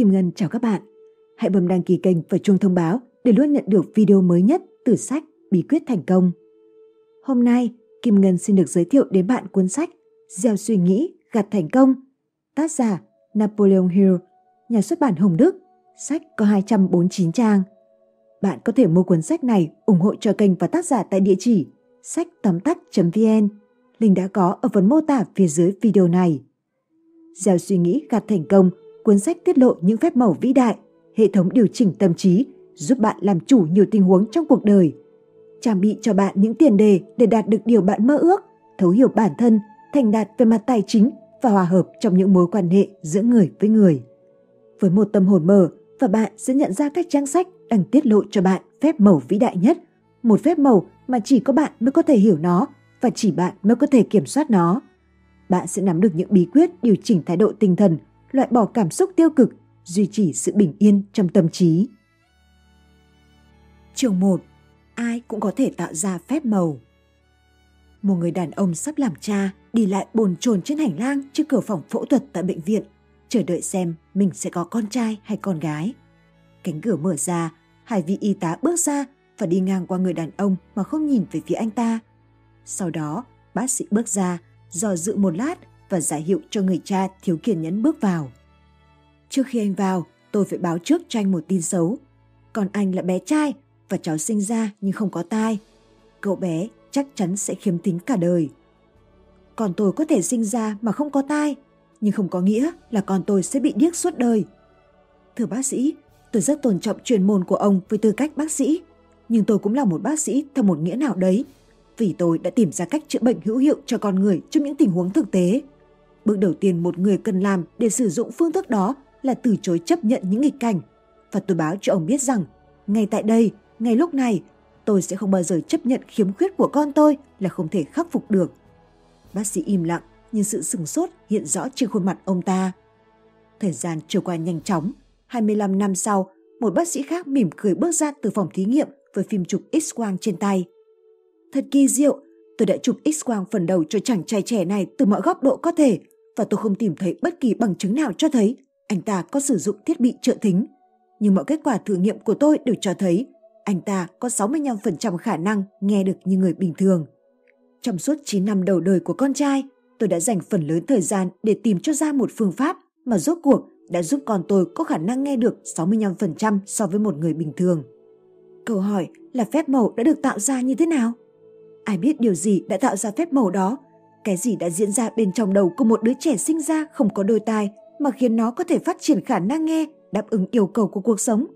Kim Ngân chào các bạn. Hãy bấm đăng ký kênh và chuông thông báo để luôn nhận được video mới nhất từ sách Bí quyết thành công. Hôm nay, Kim Ngân xin được giới thiệu đến bạn cuốn sách Gieo suy nghĩ, gặt thành công. Tác giả Napoleon Hill, nhà xuất bản Hồng Đức. Sách có 249 trang. Bạn có thể mua cuốn sách này ủng hộ cho kênh và tác giả tại địa chỉ sách tóm tắt.vn. Link đã có ở phần mô tả phía dưới video này. Gieo suy nghĩ gặt thành công, cuốn sách tiết lộ những phép màu vĩ đại, hệ thống điều chỉnh tâm trí, giúp bạn làm chủ nhiều tình huống trong cuộc đời. Trang bị cho bạn những tiền đề để đạt được điều bạn mơ ước, thấu hiểu bản thân, thành đạt về mặt tài chính và hòa hợp trong những mối quan hệ giữa người với người. Với một tâm hồn mở và bạn sẽ nhận ra các trang sách đang tiết lộ cho bạn phép màu vĩ đại nhất, một phép màu mà chỉ có bạn mới có thể hiểu nó và chỉ bạn mới có thể kiểm soát nó. Bạn sẽ nắm được những bí quyết điều chỉnh thái độ tinh thần, loại bỏ cảm xúc tiêu cực, duy trì sự bình yên trong tâm trí. Chương 1. Ai cũng có thể tạo ra phép màu. Một người đàn ông sắp làm cha đi lại bồn chồn trên hành lang trước cửa phòng phẫu thuật tại bệnh viện, chờ đợi xem mình sẽ có con trai hay con gái. Cánh cửa mở ra, hai vị y tá bước ra và đi ngang qua người đàn ông mà không nhìn về phía anh ta. Sau đó, bác sĩ bước ra, dò dự một lát và giải hiệu cho người cha thiếu kiên nhẫn bước vào. Trước khi anh vào, tôi phải báo trước cho anh một tin xấu. Còn anh là bé trai và cháu sinh ra nhưng không có tai. Cậu bé chắc chắn sẽ khiếm thính cả đời. Còn tôi có thể sinh ra mà không có tai, nhưng không có nghĩa là con tôi sẽ bị điếc suốt đời. Thưa bác sĩ, tôi rất tôn trọng chuyên môn của ông với tư cách bác sĩ, nhưng tôi cũng là một bác sĩ theo một nghĩa nào đấy, vì tôi đã tìm ra cách chữa bệnh hữu hiệu cho con người trong những tình huống thực tế. Bước đầu tiên một người cần làm để sử dụng phương thức đó là từ chối chấp nhận những nghịch cảnh. Và tôi báo cho ông biết rằng, ngay tại đây, ngay lúc này, tôi sẽ không bao giờ chấp nhận khiếm khuyết của con tôi là không thể khắc phục được. Bác sĩ im lặng, nhưng sự sừng sốt hiện rõ trên khuôn mặt ông ta. Thời gian trôi qua nhanh chóng, 25 năm sau, một bác sĩ khác mỉm cười bước ra từ phòng thí nghiệm với phim chụp X-quang trên tay. Thật kỳ diệu, tôi đã chụp X-quang phần đầu cho chàng trai trẻ này từ mọi góc độ có thể và tôi không tìm thấy bất kỳ bằng chứng nào cho thấy anh ta có sử dụng thiết bị trợ thính. Nhưng mọi kết quả thử nghiệm của tôi đều cho thấy anh ta có 65% khả năng nghe được như người bình thường. Trong suốt 9 năm đầu đời của con trai, tôi đã dành phần lớn thời gian để tìm cho ra một phương pháp mà rốt cuộc đã giúp con tôi có khả năng nghe được 65% so với một người bình thường. Câu hỏi là phép màu đã được tạo ra như thế nào? Ai biết điều gì đã tạo ra phép màu đó? Cái gì đã diễn ra bên trong đầu của một đứa trẻ sinh ra không có đôi tai mà khiến nó có thể phát triển khả năng nghe đáp ứng yêu cầu của cuộc sống?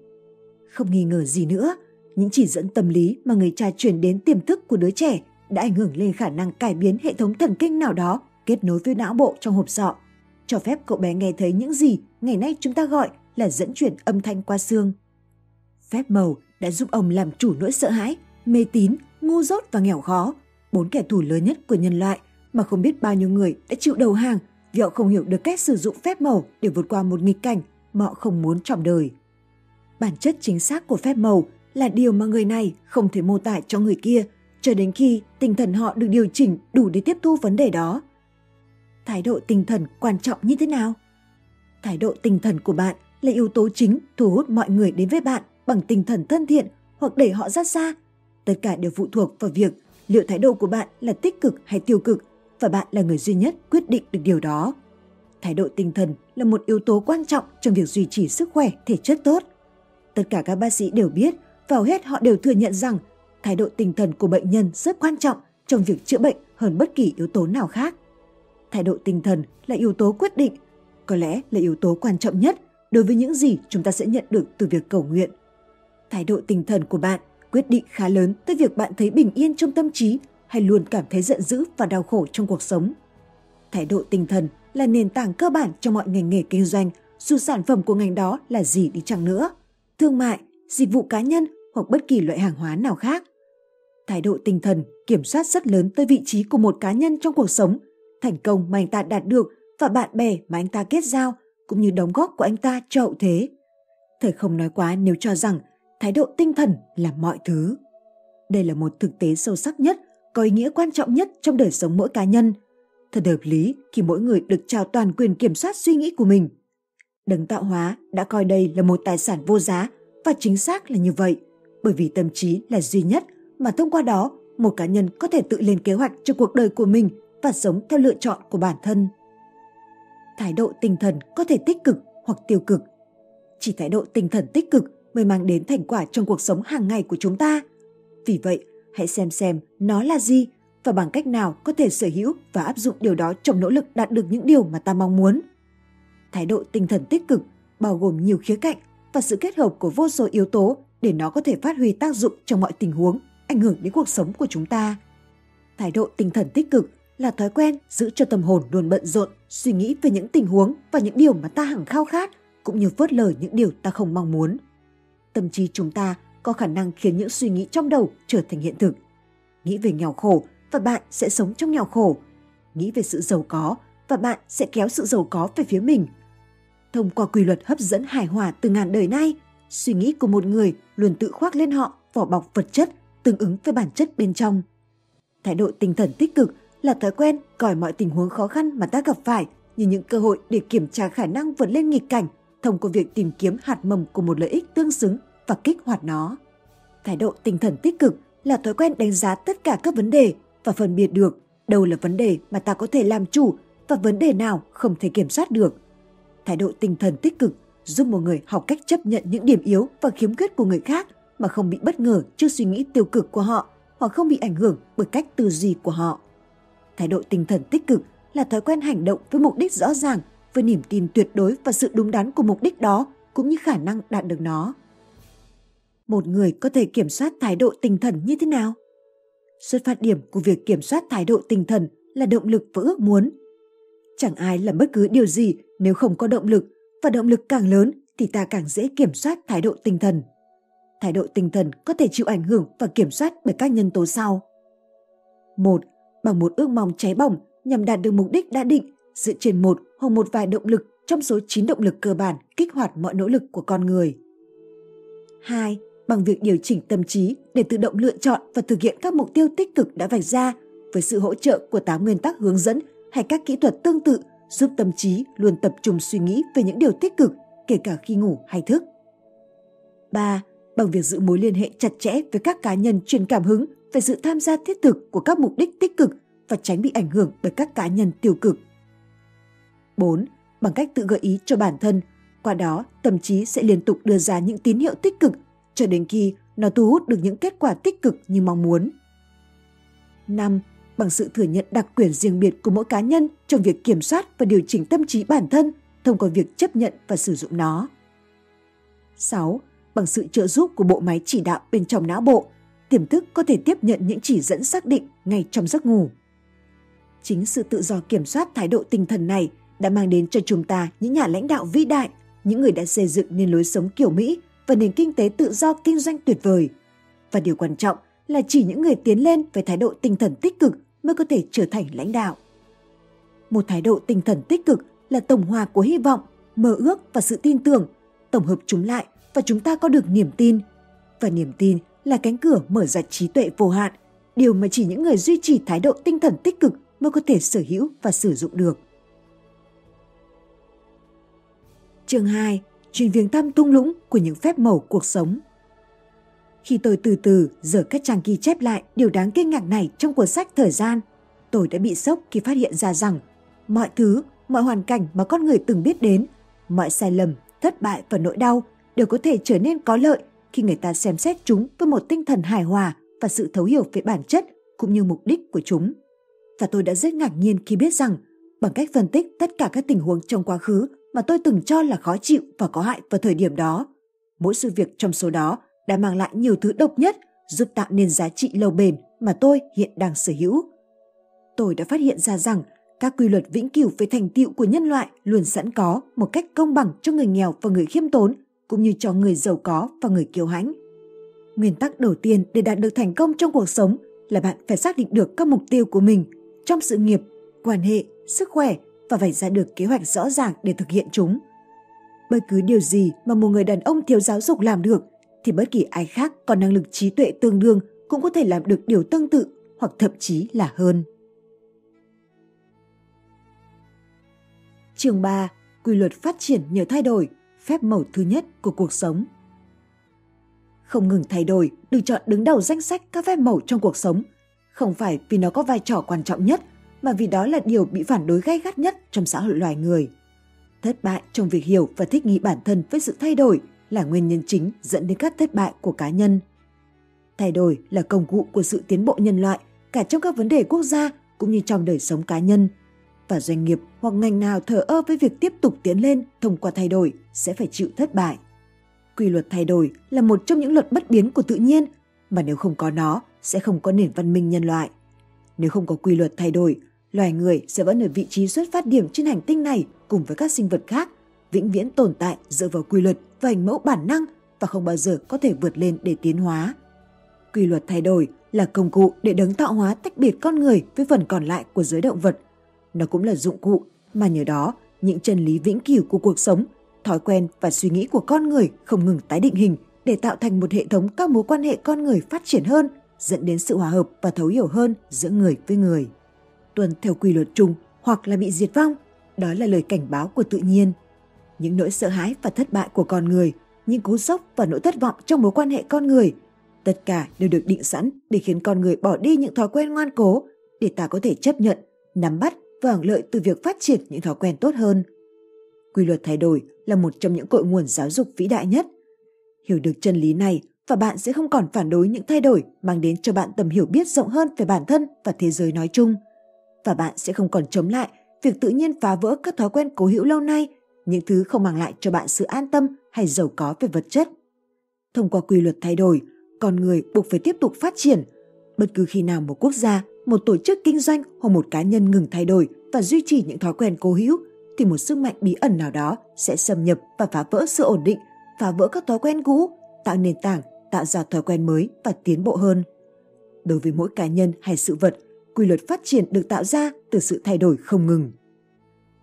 Không nghi ngờ gì nữa, những chỉ dẫn tâm lý mà người cha truyền đến tiềm thức của đứa trẻ đã ảnh hưởng lên khả năng cải biến hệ thống thần kinh nào đó kết nối với não bộ trong hộp sọ, cho phép cậu bé nghe thấy những gì ngày nay chúng ta gọi là dẫn chuyển âm thanh qua xương. Phép màu đã giúp ông làm chủ nỗi sợ hãi, mê tín, ngu dốt và nghèo khó, bốn kẻ thù lớn nhất của nhân loại mà không biết bao nhiêu người đã chịu đầu hàng vì họ không hiểu được cách sử dụng phép màu để vượt qua một nghịch cảnh mà họ không muốn trong đời. Bản chất chính xác của phép màu là điều mà người này không thể mô tả cho người kia cho đến khi tinh thần họ được điều chỉnh đủ để tiếp thu vấn đề đó. Thái độ tinh thần quan trọng như thế nào? Thái độ tinh thần của bạn là yếu tố chính thu hút mọi người đến với bạn bằng tinh thần thân thiện hoặc đẩy họ ra xa. Tất cả đều phụ thuộc vào việc liệu thái độ của bạn là tích cực hay tiêu cực và bạn là người duy nhất quyết định được điều đó. Thái độ tinh thần là một yếu tố quan trọng trong việc duy trì sức khỏe thể chất tốt. Tất cả các bác sĩ đều biết và hầu hết họ đều thừa nhận rằng thái độ tinh thần của bệnh nhân rất quan trọng trong việc chữa bệnh hơn bất kỳ yếu tố nào khác. Thái độ tinh thần là yếu tố quyết định, có lẽ là yếu tố quan trọng nhất đối với những gì chúng ta sẽ nhận được từ việc cầu nguyện. Thái độ tinh thần của bạn quyết định khá lớn tới việc bạn thấy bình yên trong tâm trí hay luôn cảm thấy giận dữ và đau khổ trong cuộc sống. Thái độ tinh thần là nền tảng cơ bản cho mọi ngành nghề kinh doanh, dù sản phẩm của ngành đó là gì đi chăng nữa. Thương mại, dịch vụ cá nhân hoặc bất kỳ loại hàng hóa nào khác. Thái độ tinh thần kiểm soát rất lớn tới vị trí của một cá nhân trong cuộc sống, thành công mà anh ta đạt được và bạn bè mà anh ta kết giao, cũng như đóng góp của anh ta cho hậu thế. Thầy không nói quá nếu cho rằng thái độ tinh thần là mọi thứ. Đây là một thực tế sâu sắc nhất, có ý nghĩa quan trọng nhất trong đời sống mỗi cá nhân. Thật hợp lý khi mỗi người được trao toàn quyền kiểm soát suy nghĩ của mình. Đấng tạo hóa đã coi đây là một tài sản vô giá và chính xác là như vậy, bởi vì tâm trí là duy nhất mà thông qua đó một cá nhân có thể tự lên kế hoạch cho cuộc đời của mình và sống theo lựa chọn của bản thân. Thái độ tinh thần có thể tích cực hoặc tiêu cực. Chỉ thái độ tinh thần tích cực mới mang đến thành quả trong cuộc sống hàng ngày của chúng ta. Vì vậy, hãy xem xem nó là gì và bằng cách nào có thể sở hữu và áp dụng điều đó trong nỗ lực đạt được những điều mà ta mong muốn. Thái độ tinh thần tích cực bao gồm nhiều khía cạnh và sự kết hợp của vô số yếu tố để nó có thể phát huy tác dụng trong mọi tình huống, ảnh hưởng đến cuộc sống của chúng ta. Thái độ tinh thần tích cực là thói quen giữ cho tâm hồn luôn bận rộn, suy nghĩ về những tình huống và những điều mà ta hằng khao khát, cũng như phớt lờ những điều ta không mong muốn. Tâm trí chúng ta có khả năng khiến những suy nghĩ trong đầu trở thành hiện thực. Nghĩ về nghèo khổ và bạn sẽ sống trong nghèo khổ. Nghĩ về sự giàu có và bạn sẽ kéo sự giàu có về phía mình. Thông qua quy luật hấp dẫn hài hòa từ ngàn đời nay, suy nghĩ của một người luôn tự khoác lên họ vỏ bọc vật chất tương ứng với bản chất bên trong. Thái độ tinh thần tích cực là thói quen coi mọi tình huống khó khăn mà ta gặp phải như những cơ hội để kiểm tra khả năng vượt lên nghịch cảnh thông qua việc tìm kiếm hạt mầm của một lợi ích tương xứng và kích hoạt nó. Thái độ tinh thần tích cực là thói quen đánh giá tất cả các vấn đề và phân biệt được đâu là vấn đề mà ta có thể làm chủ và vấn đề nào không thể kiểm soát được. Thái độ tinh thần tích cực giúp một người học cách chấp nhận những điểm yếu và khiếm khuyết của người khác mà không bị bất ngờ trước suy nghĩ tiêu cực của họ hoặc không bị ảnh hưởng bởi cách tư duy của họ. Thái độ tinh thần tích cực là thói quen hành động với mục đích rõ ràng, với niềm tin tuyệt đối và sự đúng đắn của mục đích đó cũng như khả năng đạt được nó. Một người có thể kiểm soát thái độ tinh thần như thế nào? Xuất phát điểm của việc kiểm soát thái độ tinh thần là động lực và ước muốn. Chẳng ai làm bất cứ điều gì nếu không có động lực, và động lực càng lớn thì ta càng dễ kiểm soát thái độ tinh thần. Thái độ tinh thần có thể chịu ảnh hưởng và kiểm soát bởi các nhân tố sau. một, Bằng một ước mong cháy bỏng nhằm đạt được mục đích đã định, dựa trên một hoặc một vài động lực trong số 9 động lực cơ bản kích hoạt mọi nỗ lực của con người. 2. Bằng việc điều chỉnh tâm trí để tự động lựa chọn và thực hiện các mục tiêu tích cực đã vạch ra với sự hỗ trợ của 8 nguyên tắc hướng dẫn hay các kỹ thuật tương tự giúp tâm trí luôn tập trung suy nghĩ về những điều tích cực kể cả khi ngủ hay thức. 3. Bằng việc giữ mối liên hệ chặt chẽ với các cá nhân truyền cảm hứng về sự tham gia thiết thực của các mục đích tích cực và tránh bị ảnh hưởng bởi các cá nhân tiêu cực. 4. Bằng cách tự gợi ý cho bản thân, qua đó tâm trí sẽ liên tục đưa ra những tín hiệu tích cực cho đến khi nó thu hút được những kết quả tích cực như mong muốn. 5. Bằng sự thừa nhận đặc quyền riêng biệt của mỗi cá nhân trong việc kiểm soát và điều chỉnh tâm trí bản thân thông qua việc chấp nhận và sử dụng nó. 6. Bằng sự trợ giúp của bộ máy chỉ đạo bên trong não bộ, tiềm thức có thể tiếp nhận những chỉ dẫn xác định ngay trong giấc ngủ. Chính sự tự do kiểm soát thái độ tinh thần này đã mang đến cho chúng ta những nhà lãnh đạo vĩ đại, những người đã xây dựng nên lối sống kiểu Mỹ và nền kinh tế tự do kinh doanh tuyệt vời. Và điều quan trọng là chỉ những người tiến lên với thái độ tinh thần tích cực mới có thể trở thành lãnh đạo. Một thái độ tinh thần tích cực là tổng hòa của hy vọng, mơ ước và sự tin tưởng, tổng hợp chúng lại và chúng ta có được niềm tin. Và niềm tin là cánh cửa mở ra trí tuệ vô hạn, điều mà chỉ những người duy trì thái độ tinh thần tích cực mới có thể sở hữu và sử dụng được. Chương 2 chuyện viếng thăm tung lũng của những phép màu cuộc sống. Khi tôi từ từ dở các trang ghi chép lại điều đáng kinh ngạc này trong cuốn sách Thời gian, tôi đã bị sốc khi phát hiện ra rằng mọi thứ, mọi hoàn cảnh mà con người từng biết đến, mọi sai lầm, thất bại và nỗi đau đều có thể trở nên có lợi khi người ta xem xét chúng với một tinh thần hài hòa và sự thấu hiểu về bản chất cũng như mục đích của chúng. Và tôi đã rất ngạc nhiên khi biết rằng bằng cách phân tích tất cả các tình huống trong quá khứ mà tôi từng cho là khó chịu và có hại vào thời điểm đó. Mỗi sự việc trong số đó đã mang lại nhiều thứ độc nhất, giúp tạo nên giá trị lâu bền mà tôi hiện đang sở hữu. Tôi đã phát hiện ra rằng các quy luật vĩnh cửu về thành tựu của nhân loại luôn sẵn có một cách công bằng cho người nghèo và người khiêm tốn, cũng như cho người giàu có và người kiêu hãnh. Nguyên tắc đầu tiên để đạt được thành công trong cuộc sống là bạn phải xác định được các mục tiêu của mình trong sự nghiệp, quan hệ, sức khỏe và vạch ra được kế hoạch rõ ràng để thực hiện chúng. Bất cứ điều gì mà một người đàn ông thiếu giáo dục làm được thì bất kỳ ai khác có năng lực trí tuệ tương đương cũng có thể làm được điều tương tự hoặc thậm chí là hơn. Chương 3. quy luật phát triển nhờ thay đổi, phép màu thứ nhất của cuộc sống. Không ngừng thay đổi được chọn đứng đầu danh sách các phép màu trong cuộc sống, không phải vì nó có vai trò quan trọng nhất, mà vì đó là điều bị phản đối gay gắt nhất trong xã hội loài người. Thất bại trong việc hiểu và thích nghi bản thân với sự thay đổi là nguyên nhân chính dẫn đến các thất bại của cá nhân. Thay đổi là công cụ của sự tiến bộ nhân loại cả trong các vấn đề quốc gia cũng như trong đời sống cá nhân. Và doanh nghiệp hoặc ngành nào thờ ơ với việc tiếp tục tiến lên thông qua thay đổi sẽ phải chịu thất bại. Quy luật thay đổi là một trong những luật bất biến của tự nhiên, mà nếu không có nó sẽ không có nền văn minh nhân loại. Nếu không có quy luật thay đổi, loài người sẽ vẫn ở vị trí xuất phát điểm trên hành tinh này cùng với các sinh vật khác, vĩnh viễn tồn tại dựa vào quy luật và hình mẫu bản năng và không bao giờ có thể vượt lên để tiến hóa. Quy luật thay đổi là công cụ để đấng tạo hóa tách biệt con người với phần còn lại của giới động vật. Nó cũng là dụng cụ mà nhờ đó những chân lý vĩnh cửu của cuộc sống, thói quen và suy nghĩ của con người không ngừng tái định hình để tạo thành một hệ thống các mối quan hệ con người phát triển hơn, dẫn đến sự hòa hợp và thấu hiểu hơn giữa người với người. Tuân theo quy luật chung hoặc là bị diệt vong, đó là lời cảnh báo của tự nhiên. Những nỗi sợ hãi và thất bại của con người, những cú sốc và nỗi thất vọng trong mối quan hệ con người – Tất cả đều được định sẵn để khiến con người bỏ đi những thói quen ngoan cố để ta có thể chấp nhận, nắm bắt và hưởng lợi từ việc phát triển những thói quen tốt hơn. Quy luật thay đổi là một trong những cội nguồn giáo dục vĩ đại nhất. Hiểu được chân lý này và bạn sẽ không còn phản đối những thay đổi mang đến cho bạn tầm hiểu biết rộng hơn về bản thân và thế giới nói chung. Và bạn sẽ không còn chống lại việc tự nhiên phá vỡ các thói quen cố hữu lâu nay, những thứ không mang lại cho bạn sự an tâm hay giàu có về vật chất. Thông qua quy luật thay đổi, con người buộc phải tiếp tục phát triển. Bất cứ khi nào một quốc gia, một tổ chức kinh doanh hoặc một cá nhân ngừng thay đổi và duy trì những thói quen cố hữu, thì một sức mạnh bí ẩn nào đó sẽ xâm nhập và phá vỡ sự ổn định, phá vỡ các thói quen cũ, tạo nền tảng, tạo ra thói quen mới và tiến bộ hơn. Đối với mỗi cá nhân hay sự vật, quy luật phát triển được tạo ra từ sự thay đổi không ngừng.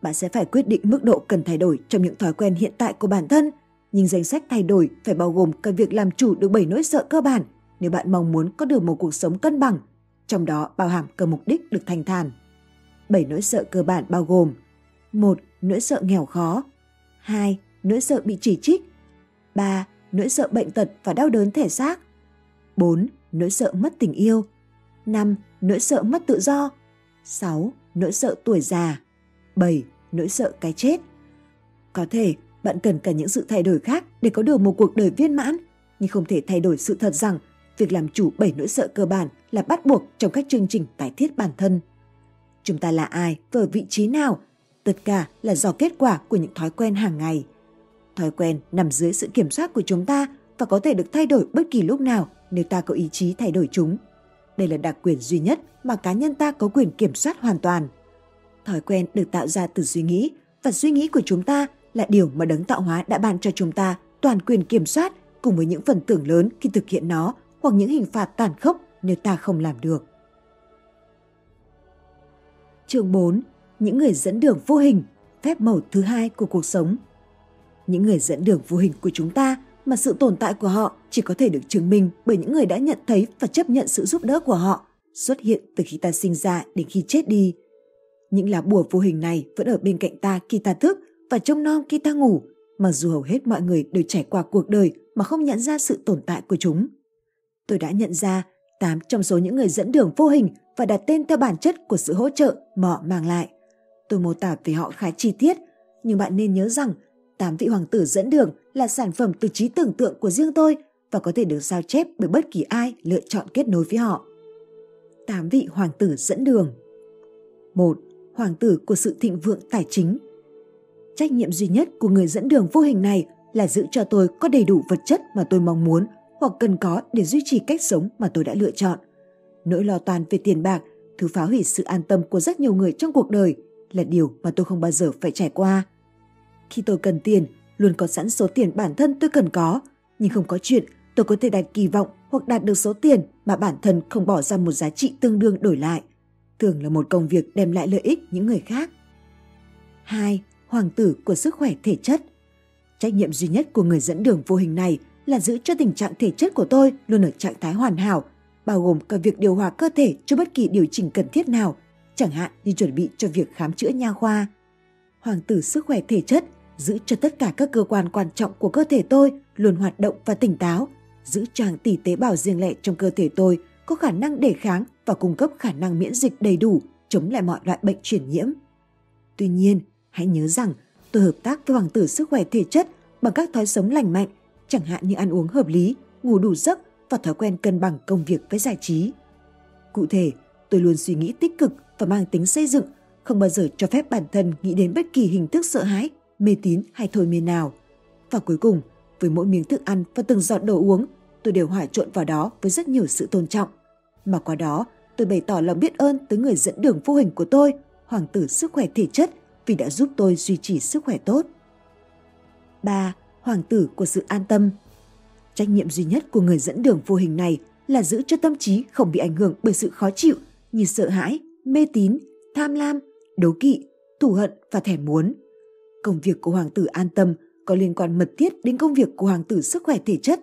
Bạn sẽ phải quyết định mức độ cần thay đổi trong những thói quen hiện tại của bản thân nhưng danh sách thay đổi phải bao gồm cả việc làm chủ được 7 nỗi sợ cơ bản nếu bạn mong muốn có được một cuộc sống cân bằng, trong đó bao hàm cả mục đích được thanh thản. 7 nỗi sợ cơ bản bao gồm một Nỗi sợ nghèo khó 2. Nỗi sợ bị chỉ trích 3. Nỗi sợ bệnh tật và đau đớn thể xác 4. Nỗi sợ mất tình yêu 5. Nỗi sợ mất tự do 6. Nỗi sợ tuổi già 7. Nỗi sợ cái chết Có thể bạn cần cả những sự thay đổi khác để có được một cuộc đời viên mãn, nhưng không thể thay đổi sự thật rằng việc làm chủ bảy nỗi sợ cơ bản là bắt buộc trong các chương trình tái thiết bản thân. Chúng ta là ai và ở vị trí nào? Tất cả là do kết quả của những thói quen hàng ngày. Thói quen nằm dưới sự kiểm soát của chúng ta và có thể được thay đổi bất kỳ lúc nào nếu ta có ý chí thay đổi chúng. Đây là đặc quyền duy nhất mà cá nhân ta có quyền kiểm soát hoàn toàn. Thói quen được tạo ra từ suy nghĩ và suy nghĩ của chúng ta là điều mà đấng tạo hóa đã ban cho chúng ta toàn quyền kiểm soát cùng với những phần tưởng lớn khi thực hiện nó hoặc những hình phạt tàn khốc nếu ta không làm được. Chương 4. Những người dẫn đường vô hình, phép màu thứ hai của cuộc sống. Những người dẫn đường vô hình của chúng ta mà sự tồn tại của họ chỉ có thể được chứng minh bởi những người đã nhận thấy và chấp nhận sự giúp đỡ của họ xuất hiện từ khi ta sinh ra đến khi chết đi. Những lá bùa vô hình này vẫn ở bên cạnh ta khi ta thức và trông nom khi ta ngủ, mặc dù hầu hết mọi người đều trải qua cuộc đời mà không nhận ra sự tồn tại của chúng. Tôi đã nhận ra 8 trong số những người dẫn đường vô hình và đặt tên theo bản chất của sự hỗ trợ mà họ mang lại. Tôi mô tả về họ khá chi tiết, nhưng bạn nên nhớ rằng tám vị hoàng tử dẫn đường là sản phẩm từ trí tưởng tượng của riêng tôi và có thể được sao chép bởi bất kỳ ai lựa chọn kết nối với họ. tám vị hoàng tử dẫn đường 1. Hoàng tử của sự thịnh vượng tài chính Trách nhiệm duy nhất của người dẫn đường vô hình này là giữ cho tôi có đầy đủ vật chất mà tôi mong muốn hoặc cần có để duy trì cách sống mà tôi đã lựa chọn. Nỗi lo toan về tiền bạc, thứ phá hủy sự an tâm của rất nhiều người trong cuộc đời là điều mà tôi không bao giờ phải trải qua. Khi tôi cần tiền, luôn có sẵn số tiền bản thân tôi cần có, nhưng không có chuyện tôi có thể đặt kỳ vọng hoặc đạt được số tiền mà bản thân không bỏ ra một giá trị tương đương đổi lại. Thường là một công việc đem lại lợi ích những người khác. 2 hoàng tử của sức khỏe thể chất. Trách nhiệm duy nhất của người dẫn đường vô hình này là giữ cho tình trạng thể chất của tôi luôn ở trạng thái hoàn hảo, bao gồm cả việc điều hòa cơ thể cho bất kỳ điều chỉnh cần thiết nào, chẳng hạn như chuẩn bị cho việc khám chữa nha khoa. hoàng tử sức khỏe thể chất, giữ cho tất cả các cơ quan quan trọng của cơ thể tôi luôn hoạt động và tỉnh táo, giữ cho hàng tỷ tế bào riêng lẻ trong cơ thể tôi có khả năng đề kháng và cung cấp khả năng miễn dịch đầy đủ chống lại mọi loại bệnh truyền nhiễm. Tuy nhiên, hãy nhớ rằng tôi hợp tác với hoàng tử sức khỏe thể chất bằng các thói sống lành mạnh, chẳng hạn như ăn uống hợp lý, ngủ đủ giấc và thói quen cân bằng công việc với giải trí. Cụ thể, tôi luôn suy nghĩ tích cực và mang tính xây dựng, không bao giờ cho phép bản thân nghĩ đến bất kỳ hình thức sợ hãi, mê tín hay thôi miên nào. Và cuối cùng, với mỗi miếng thức ăn và từng giọt đồ uống, tôi đều hòa trộn vào đó với rất nhiều sự tôn trọng. Mà qua đó, tôi bày tỏ lòng biết ơn tới người dẫn đường vô hình của tôi, hoàng tử sức khỏe thể chất, vì đã giúp tôi duy trì sức khỏe tốt. 3. Hoàng tử của sự an tâm Trách nhiệm duy nhất của người dẫn đường vô hình này là giữ cho tâm trí không bị ảnh hưởng bởi sự khó chịu như sợ hãi, mê tín, tham lam, đố kỵ, thù hận và thèm muốn. Công việc của hoàng tử an tâm có liên quan mật thiết đến công việc của hoàng tử sức khỏe thể chất.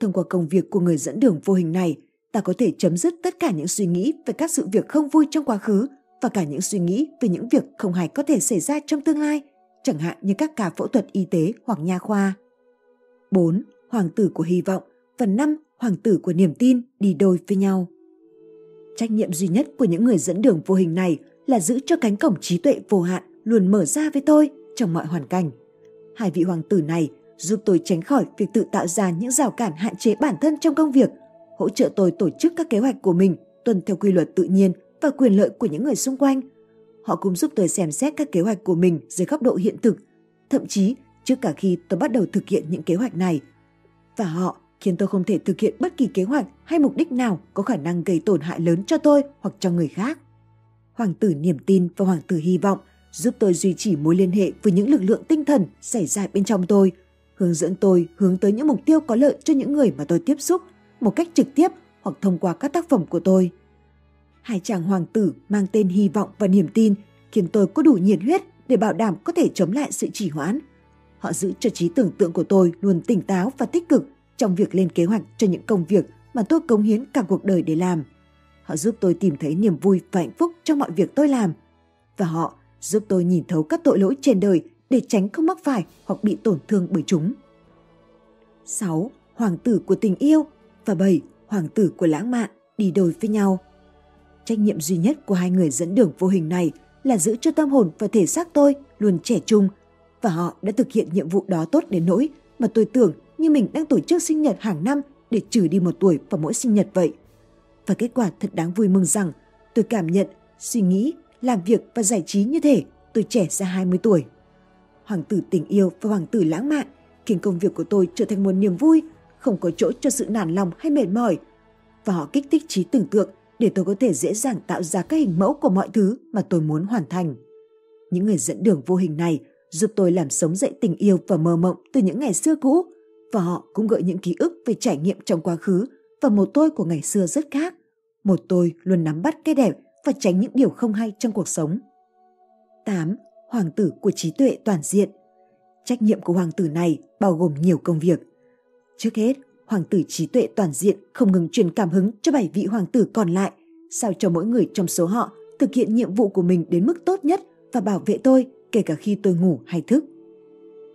Thông qua công việc của người dẫn đường vô hình này, ta có thể chấm dứt tất cả những suy nghĩ về các sự việc không vui trong quá khứ và cả những suy nghĩ về những việc không hay có thể xảy ra trong tương lai, chẳng hạn như các ca phẫu thuật y tế hoặc nha khoa. 4. Hoàng tử của hy vọng và 5. Hoàng tử của niềm tin đi đôi với nhau. Trách nhiệm duy nhất của những người dẫn đường vô hình này là giữ cho cánh cổng trí tuệ vô hạn luôn mở ra với tôi trong mọi hoàn cảnh. Hai vị hoàng tử này giúp tôi tránh khỏi việc tự tạo ra những rào cản hạn chế bản thân trong công việc, hỗ trợ tôi tổ chức các kế hoạch của mình tuân theo quy luật tự nhiên và quyền lợi của những người xung quanh. Họ cũng giúp tôi xem xét các kế hoạch của mình dưới góc độ hiện thực, thậm chí trước cả khi tôi bắt đầu thực hiện những kế hoạch này. Và họ khiến tôi không thể thực hiện bất kỳ kế hoạch hay mục đích nào có khả năng gây tổn hại lớn cho tôi hoặc cho người khác. Hoàng tử niềm tin và hoàng tử hy vọng giúp tôi duy trì mối liên hệ với những lực lượng tinh thần xảy ra bên trong tôi, hướng dẫn tôi hướng tới những mục tiêu có lợi cho những người mà tôi tiếp xúc một cách trực tiếp hoặc thông qua các tác phẩm của tôi. Hai chàng hoàng tử mang tên hy vọng và niềm tin khiến tôi có đủ nhiệt huyết để bảo đảm có thể chống lại sự trì hoãn. Họ giữ cho trí tưởng tượng của tôi luôn tỉnh táo và tích cực trong việc lên kế hoạch cho những công việc mà tôi cống hiến cả cuộc đời để làm. Họ giúp tôi tìm thấy niềm vui và hạnh phúc trong mọi việc tôi làm. Và họ giúp tôi nhìn thấu các tội lỗi trên đời để tránh không mắc phải hoặc bị tổn thương bởi chúng. 6. Hoàng tử của tình yêu và 7. Hoàng tử của lãng mạn đi đôi với nhau. Trách nhiệm duy nhất của hai người dẫn đường vô hình này là giữ cho tâm hồn và thể xác tôi luôn trẻ trung và họ đã thực hiện nhiệm vụ đó tốt đến nỗi mà tôi tưởng như mình đang tổ chức sinh nhật hàng năm để trừ đi một tuổi vào mỗi sinh nhật vậy. Và kết quả thật đáng vui mừng rằng tôi cảm nhận, suy nghĩ, làm việc và giải trí như thể tôi trẻ ra 20 tuổi. Hoàng tử tình yêu và hoàng tử lãng mạn khiến công việc của tôi trở thành một niềm vui, không có chỗ cho sự nản lòng hay mệt mỏi. Và họ kích thích trí tưởng tượng để tôi có thể dễ dàng tạo ra các hình mẫu của mọi thứ mà tôi muốn hoàn thành. Những người dẫn đường vô hình này giúp tôi làm sống dậy tình yêu và mơ mộng từ những ngày xưa cũ và họ cũng gợi những ký ức về trải nghiệm trong quá khứ và một tôi của ngày xưa rất khác. Một tôi luôn nắm bắt cái đẹp và tránh những điều không hay trong cuộc sống. 8. Hoàng tử của trí tuệ toàn diện Trách nhiệm của hoàng tử này bao gồm nhiều công việc. Trước hết, hoàng tử trí tuệ toàn diện không ngừng truyền cảm hứng cho bảy vị hoàng tử còn lại, sao cho mỗi người trong số họ thực hiện nhiệm vụ của mình đến mức tốt nhất và bảo vệ tôi kể cả khi tôi ngủ hay thức.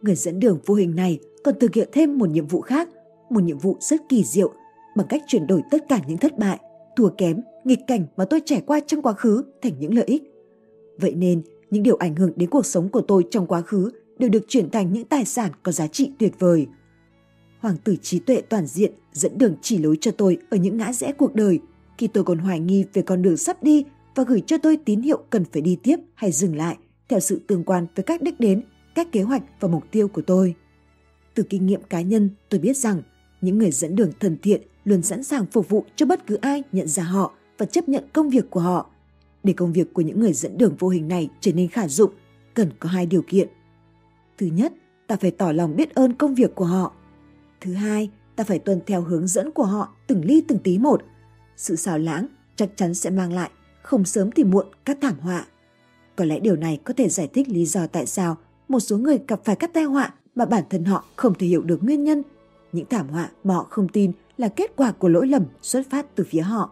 Người dẫn đường vô hình này còn thực hiện thêm một nhiệm vụ khác, một nhiệm vụ rất kỳ diệu bằng cách chuyển đổi tất cả những thất bại, thua kém, nghịch cảnh mà tôi trải qua trong quá khứ thành những lợi ích. Vậy nên, những điều ảnh hưởng đến cuộc sống của tôi trong quá khứ đều được chuyển thành những tài sản có giá trị tuyệt vời. Hoàng tử trí tuệ toàn diện dẫn đường chỉ lối cho tôi ở những ngã rẽ cuộc đời khi tôi còn hoài nghi về con đường sắp đi và gửi cho tôi tín hiệu cần phải đi tiếp hay dừng lại theo sự tương quan với các đích đến, các kế hoạch và mục tiêu của tôi. Từ kinh nghiệm cá nhân, tôi biết rằng những người dẫn đường thân thiện luôn sẵn sàng phục vụ cho bất cứ ai nhận ra họ và chấp nhận công việc của họ. Để công việc của những người dẫn đường vô hình này trở nên khả dụng, cần có hai điều kiện. Thứ nhất, ta phải tỏ lòng biết ơn công việc của họ. Thứ hai, ta phải tuân theo hướng dẫn của họ từng ly từng tí một. Sự xào lãng chắc chắn sẽ mang lại, không sớm thì muộn, các thảm họa. Có lẽ điều này có thể giải thích lý do tại sao một số người gặp phải các tai họa mà bản thân họ không thể hiểu được nguyên nhân. Những thảm họa mà họ không tin là kết quả của lỗi lầm xuất phát từ phía họ.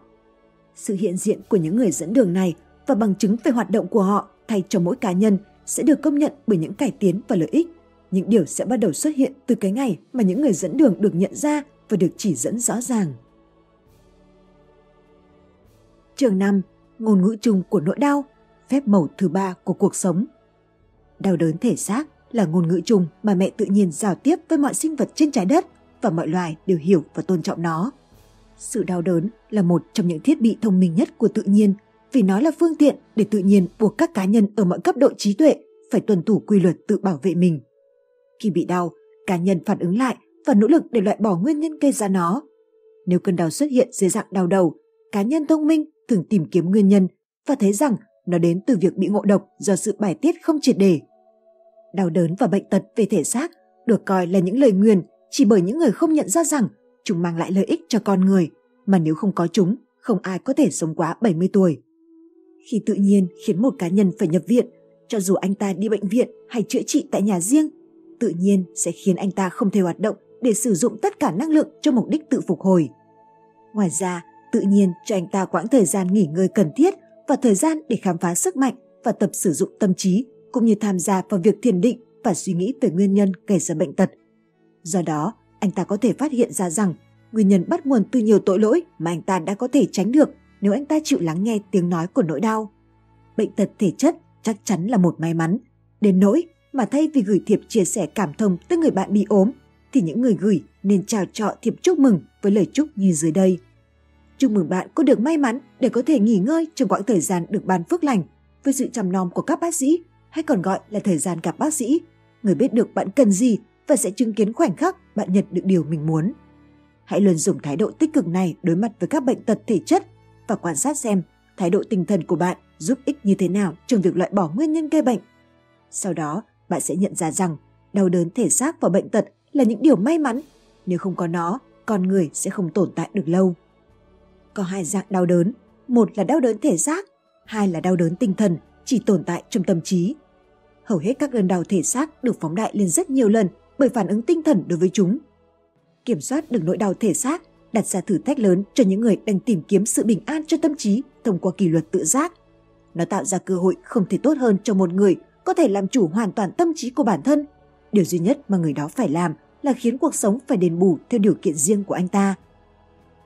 Sự hiện diện của những người dẫn đường này và bằng chứng về hoạt động của họ thay cho mỗi cá nhân sẽ được công nhận bởi những cải tiến và lợi ích. Những điều sẽ bắt đầu xuất hiện từ cái ngày mà những người dẫn đường được nhận ra và được chỉ dẫn rõ ràng. Chương 5. Ngôn ngữ chung của nỗi đau, phép màu thứ ba của cuộc sống. Đau đớn thể xác là ngôn ngữ chung mà mẹ tự nhiên giao tiếp với mọi sinh vật trên trái đất và mọi loài đều hiểu và tôn trọng nó. Sự đau đớn là một trong những thiết bị thông minh nhất của tự nhiên vì nó là phương tiện để tự nhiên buộc các cá nhân ở mọi cấp độ trí tuệ phải tuân thủ quy luật tự bảo vệ mình. Khi bị đau, cá nhân phản ứng lại và nỗ lực để loại bỏ nguyên nhân gây ra nó. Nếu cơn đau xuất hiện dưới dạng đau đầu, cá nhân thông minh thường tìm kiếm nguyên nhân và thấy rằng nó đến từ việc bị ngộ độc do sự bài tiết không triệt đề. Đau đớn và bệnh tật về thể xác được coi là những lời nguyền chỉ bởi những người không nhận ra rằng chúng mang lại lợi ích cho con người, mà nếu không có chúng, không ai có thể sống quá 70 tuổi. Khi tự nhiên khiến một cá nhân phải nhập viện, cho dù anh ta đi bệnh viện hay chữa trị tại nhà riêng, tự nhiên sẽ khiến anh ta không thể hoạt động để sử dụng tất cả năng lượng cho mục đích tự phục hồi. Ngoài ra, tự nhiên cho anh ta quãng thời gian nghỉ ngơi cần thiết và thời gian để khám phá sức mạnh và tập sử dụng tâm trí cũng như tham gia vào việc thiền định và suy nghĩ về nguyên nhân gây ra bệnh tật. Do đó, anh ta có thể phát hiện ra rằng nguyên nhân bắt nguồn từ nhiều tội lỗi mà anh ta đã có thể tránh được nếu anh ta chịu lắng nghe tiếng nói của nỗi đau. Bệnh tật thể chất chắc chắn là một may mắn, đến nỗi mà thay vì gửi thiệp chia sẻ cảm thông tới người bạn bị ốm, thì những người gửi nên chào trọ thiệp chúc mừng với lời chúc như dưới đây. Chúc mừng bạn có được may mắn để có thể nghỉ ngơi trong quãng thời gian được ban phước lành với sự chăm nom của các bác sĩ hay còn gọi là thời gian gặp bác sĩ. Người biết được bạn cần gì và sẽ chứng kiến khoảnh khắc bạn nhận được điều mình muốn. Hãy luôn dùng thái độ tích cực này đối mặt với các bệnh tật thể chất và quan sát xem thái độ tinh thần của bạn giúp ích như thế nào trong việc loại bỏ nguyên nhân gây bệnh. Sau đó, bạn sẽ nhận ra rằng đau đớn thể xác và bệnh tật là những điều may mắn. Nếu không có nó, con người sẽ không tồn tại được lâu. Có hai dạng đau đớn, một là đau đớn thể xác, hai là đau đớn tinh thần chỉ tồn tại trong tâm trí. Hầu hết các cơn đau thể xác được phóng đại lên rất nhiều lần bởi phản ứng tinh thần đối với chúng. Kiểm soát được nỗi đau thể xác đặt ra thử thách lớn cho những người đang tìm kiếm sự bình an cho tâm trí thông qua kỷ luật tự giác. Nó tạo ra cơ hội không thể tốt hơn cho một người có thể làm chủ hoàn toàn tâm trí của bản thân. Điều duy nhất mà người đó phải làm là khiến cuộc sống phải đền bù theo điều kiện riêng của anh ta.